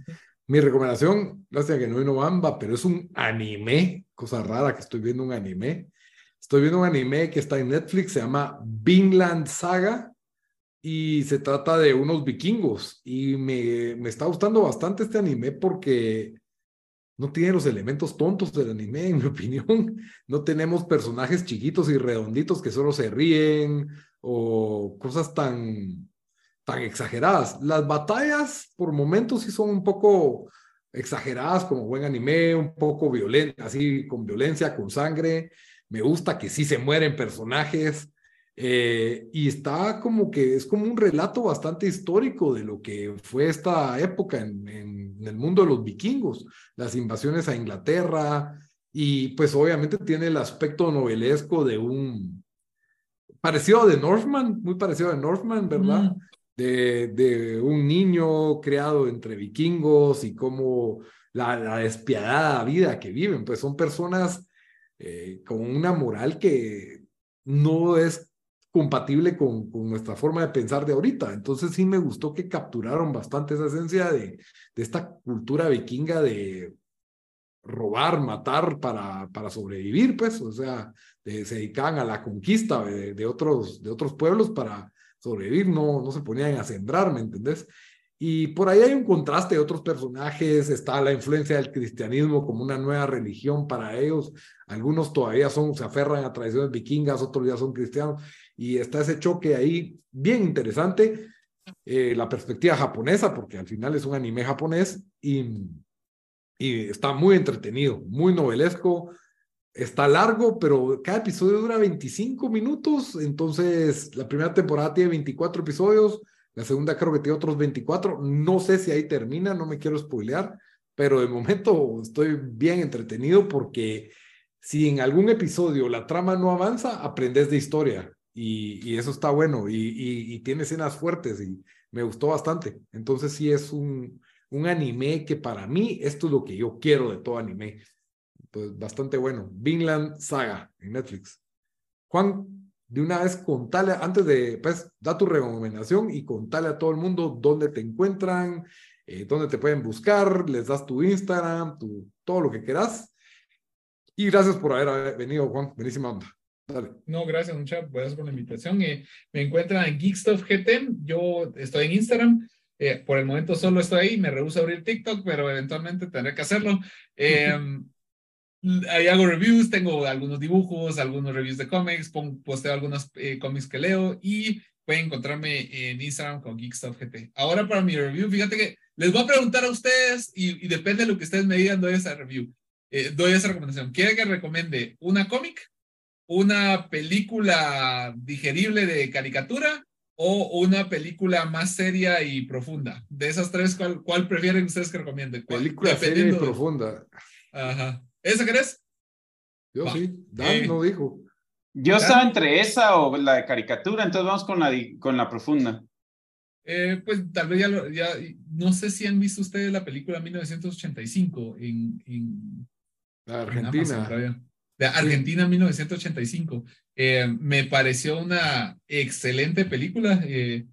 Speaker 1: Mi recomendación, lástima que no vino Bamba, pero es un anime, cosa rara que estoy viendo un anime. Estoy viendo un anime que está en Netflix, se llama Vinland Saga y se trata de unos vikingos. Y me, me está gustando bastante este anime porque no tiene los elementos tontos del anime, en mi opinión. No tenemos personajes chiquitos y redonditos que solo se ríen o cosas tan, tan exageradas. Las batallas por momentos sí son un poco exageradas como buen anime, un poco violenta, así con violencia, con sangre. Me gusta que sí se mueren personajes. Eh, y está como que es como un relato bastante histórico de lo que fue esta época en, en, el mundo de los vikingos, las invasiones a Inglaterra, y pues obviamente tiene el aspecto novelesco de un parecido de Northman, muy parecido a Northman, ¿verdad? De, un niño creado entre vikingos y cómo la, despiadada vida que viven, pues son personas eh, con una moral que no es compatible con, nuestra forma de pensar de ahorita. Entonces sí me gustó que capturaron bastante esa esencia de, de esta cultura vikinga de robar, matar para, para sobrevivir, pues, o sea, se dedicaban a la conquista de, otros, de otros pueblos para sobrevivir, no, no se ponían a sembrar, ¿me entendés? Y por ahí hay un contraste de otros personajes, está la influencia del cristianismo como una nueva religión para ellos, algunos todavía son, se aferran a tradiciones vikingas, otros ya son cristianos, y está ese choque ahí bien interesante, eh, la perspectiva japonesa, porque al final es un anime japonés, y, y está muy entretenido, muy novelesco, está largo, pero cada episodio dura 25 minutos, entonces la primera temporada tiene 24 episodios, la segunda creo que tiene otros 24, no sé si ahí termina, no me quiero spoilear, pero de momento estoy bien entretenido porque si en algún episodio la trama no avanza, aprendes de historia y, eso está bueno y, tiene escenas fuertes y me gustó bastante. Entonces sí es un, un anime que para mí esto es lo que yo quiero de todo anime pues bastante bueno. Vinland Saga en Netflix. Juan, de una vez contale, antes de, pues, da tu recomendación y contale a todo el mundo dónde te encuentran, eh, dónde te pueden buscar, les das tu Instagram, tu, todo lo que quieras. Y gracias por haber venido, Juan. Buenísima onda. Dale.
Speaker 2: No, gracias, muchas gracias por la invitación. Eh, me encuentran en Geekstuff GT. Yo estoy en Instagram. Eh, por el momento solo estoy ahí. Me rehuso a abrir TikTok, pero eventualmente tendré que hacerlo. Ahí hago reviews, tengo algunos dibujos, algunos reviews de cómics, posteo algunos eh, cómics que leo y pueden encontrarme en Instagram con GeekStuffGT. Ahora para mi review, fíjate que les voy a preguntar a ustedes y, depende de lo que ustedes me digan, doy esa review, eh, doy esa recomendación. ¿Quieren que recomiende una cómic, una película digerible de caricatura o una película más seria y profunda? De esas tres, ¿cuál, cuál prefieren ustedes que recomiende?
Speaker 1: Película seria y profunda.
Speaker 2: Ajá. ¿Esa crees?
Speaker 1: Yo sí, Dan no dijo.
Speaker 3: Yo estaba entre esa o la de caricatura, entonces vamos con la, con la profunda.
Speaker 2: Eh, pues tal vez ya, ya, no sé si han visto ustedes la película 1985 en, en
Speaker 1: la Argentina.
Speaker 2: de Argentina 1985. Eh, me pareció una excelente película, eh,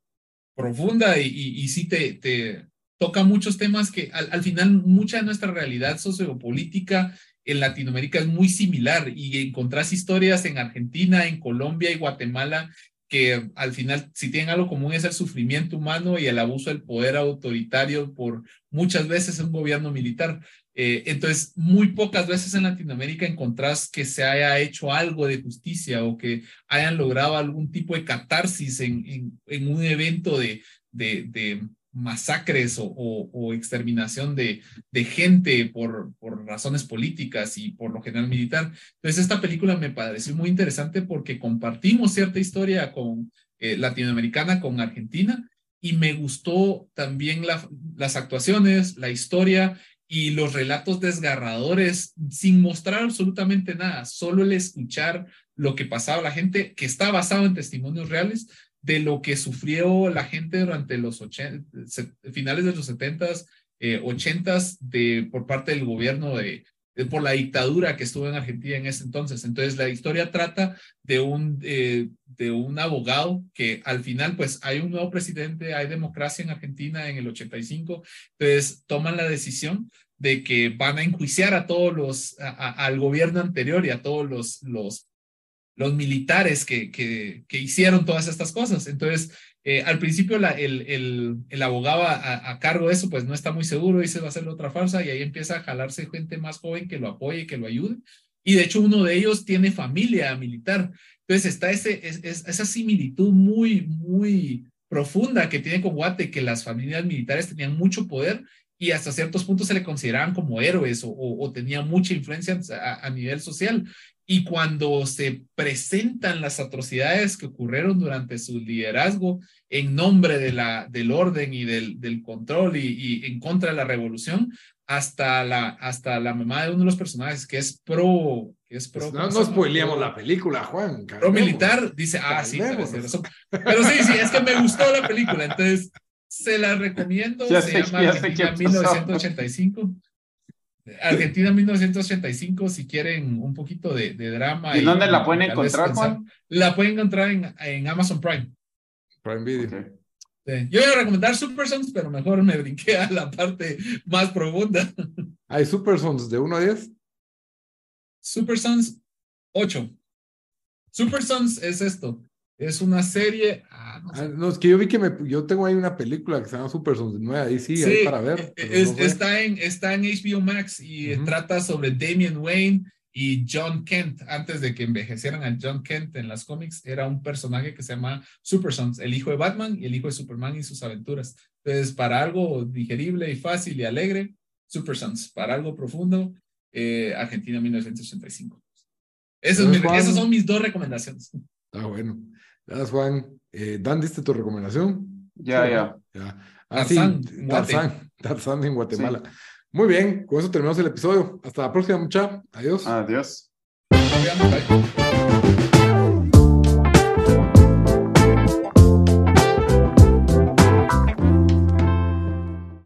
Speaker 2: profunda y, y, sí te, te, toca muchos temas que al, al, final mucha de nuestra realidad sociopolítica en Latinoamérica es muy similar y encontrás historias en Argentina, en Colombia y Guatemala que al final, si tienen algo común, es el sufrimiento humano y el abuso del poder autoritario por muchas veces un gobierno militar. Eh, entonces, muy pocas veces en Latinoamérica encontrás que se haya hecho algo de justicia o que hayan logrado algún tipo de catarsis en, un evento de masacres o, exterminación de, gente por, razones políticas y por lo general militar. Entonces, esta película me pareció muy interesante porque compartimos cierta historia con eh, latinoamericana con Argentina y me gustó también la, las actuaciones, la historia y los relatos desgarradores sin mostrar absolutamente nada, solo el escuchar lo que pasaba la gente, que está basado en testimonios reales, de lo que sufrió la gente durante los 80, finales de los 70s, eh, 80s de, por parte del gobierno de, por la dictadura que estuvo en Argentina en ese entonces. Entonces la historia trata de un, eh, de un abogado que al final pues hay un nuevo presidente, hay democracia en Argentina en el 85, entonces toman la decisión de que van a enjuiciar a todos los, al gobierno anterior y a todos los, los los militares que, que, hicieron todas estas cosas. Entonces, eh, al principio el, el, el, abogado a, cargo de eso, pues no está muy seguro, dice va a ser otra farsa y ahí empieza a jalarse gente más joven que lo apoye, que lo ayude. Y de hecho uno de ellos tiene familia militar. Entonces está ese, es, es, esa similitud muy, muy profunda que tiene con Guate, que las familias militares tenían mucho poder y hasta ciertos puntos se le consideraban como héroes o, o, tenían mucha influencia a, nivel social. Y cuando se presentan las atrocidades que ocurrieron durante su liderazgo en nombre de la, del orden y del, del control y, y, en contra de la revolución, hasta la, hasta la mamá de uno de los personajes que es pro... Que es pro
Speaker 1: pues no nos spoileamos la película, Juan.
Speaker 2: Pro militar, dice, ah, sí, pero sí, sí, es que me gustó la película, entonces se la recomiendo, ya se sé, llama Argentina 1985. Argentina 1985, si quieren un poquito de, de drama.
Speaker 3: ¿Y, y dónde la pueden encontrar, Juan?
Speaker 2: La pueden encontrar en, en Amazon Prime.
Speaker 1: Prime Video. Okay.
Speaker 2: Sí. Yo iba a recomendar Super Sons, pero mejor me brinqué a la parte más profunda.
Speaker 1: ¿Hay Super Sons de 1 a 10?
Speaker 2: Super Sons 8. Super Sons es esto. Es una serie. Ah,
Speaker 1: no, sé. ah, no, es que yo vi que me, yo tengo ahí una película que se llama Super 9, ahí sí,
Speaker 2: sí
Speaker 1: ahí para ver.
Speaker 2: Es, no está, en, está en HBO Max y uh -huh. trata sobre Damian Wayne y John Kent. Antes de que envejecieran a John Kent en las cómics, era un personaje que se llama Super Sons, el hijo de Batman y el hijo de Superman y sus aventuras. Entonces, para algo digerible y fácil y alegre, Super Sons. Para algo profundo, eh, Argentina 1985. Esos, mi, esas son mis dos recomendaciones.
Speaker 1: Ah, bueno. Gracias, Juan. Eh, Dan, ¿diste tu recomendación?
Speaker 3: Ya, sí, ya.
Speaker 1: ya. Ah, Tarzán, sí, Tarzán, Tarzán en Guatemala. Sí. Muy bien, con eso terminamos el episodio. Hasta la próxima, mucha. Adiós.
Speaker 3: Adiós.
Speaker 2: Adiós.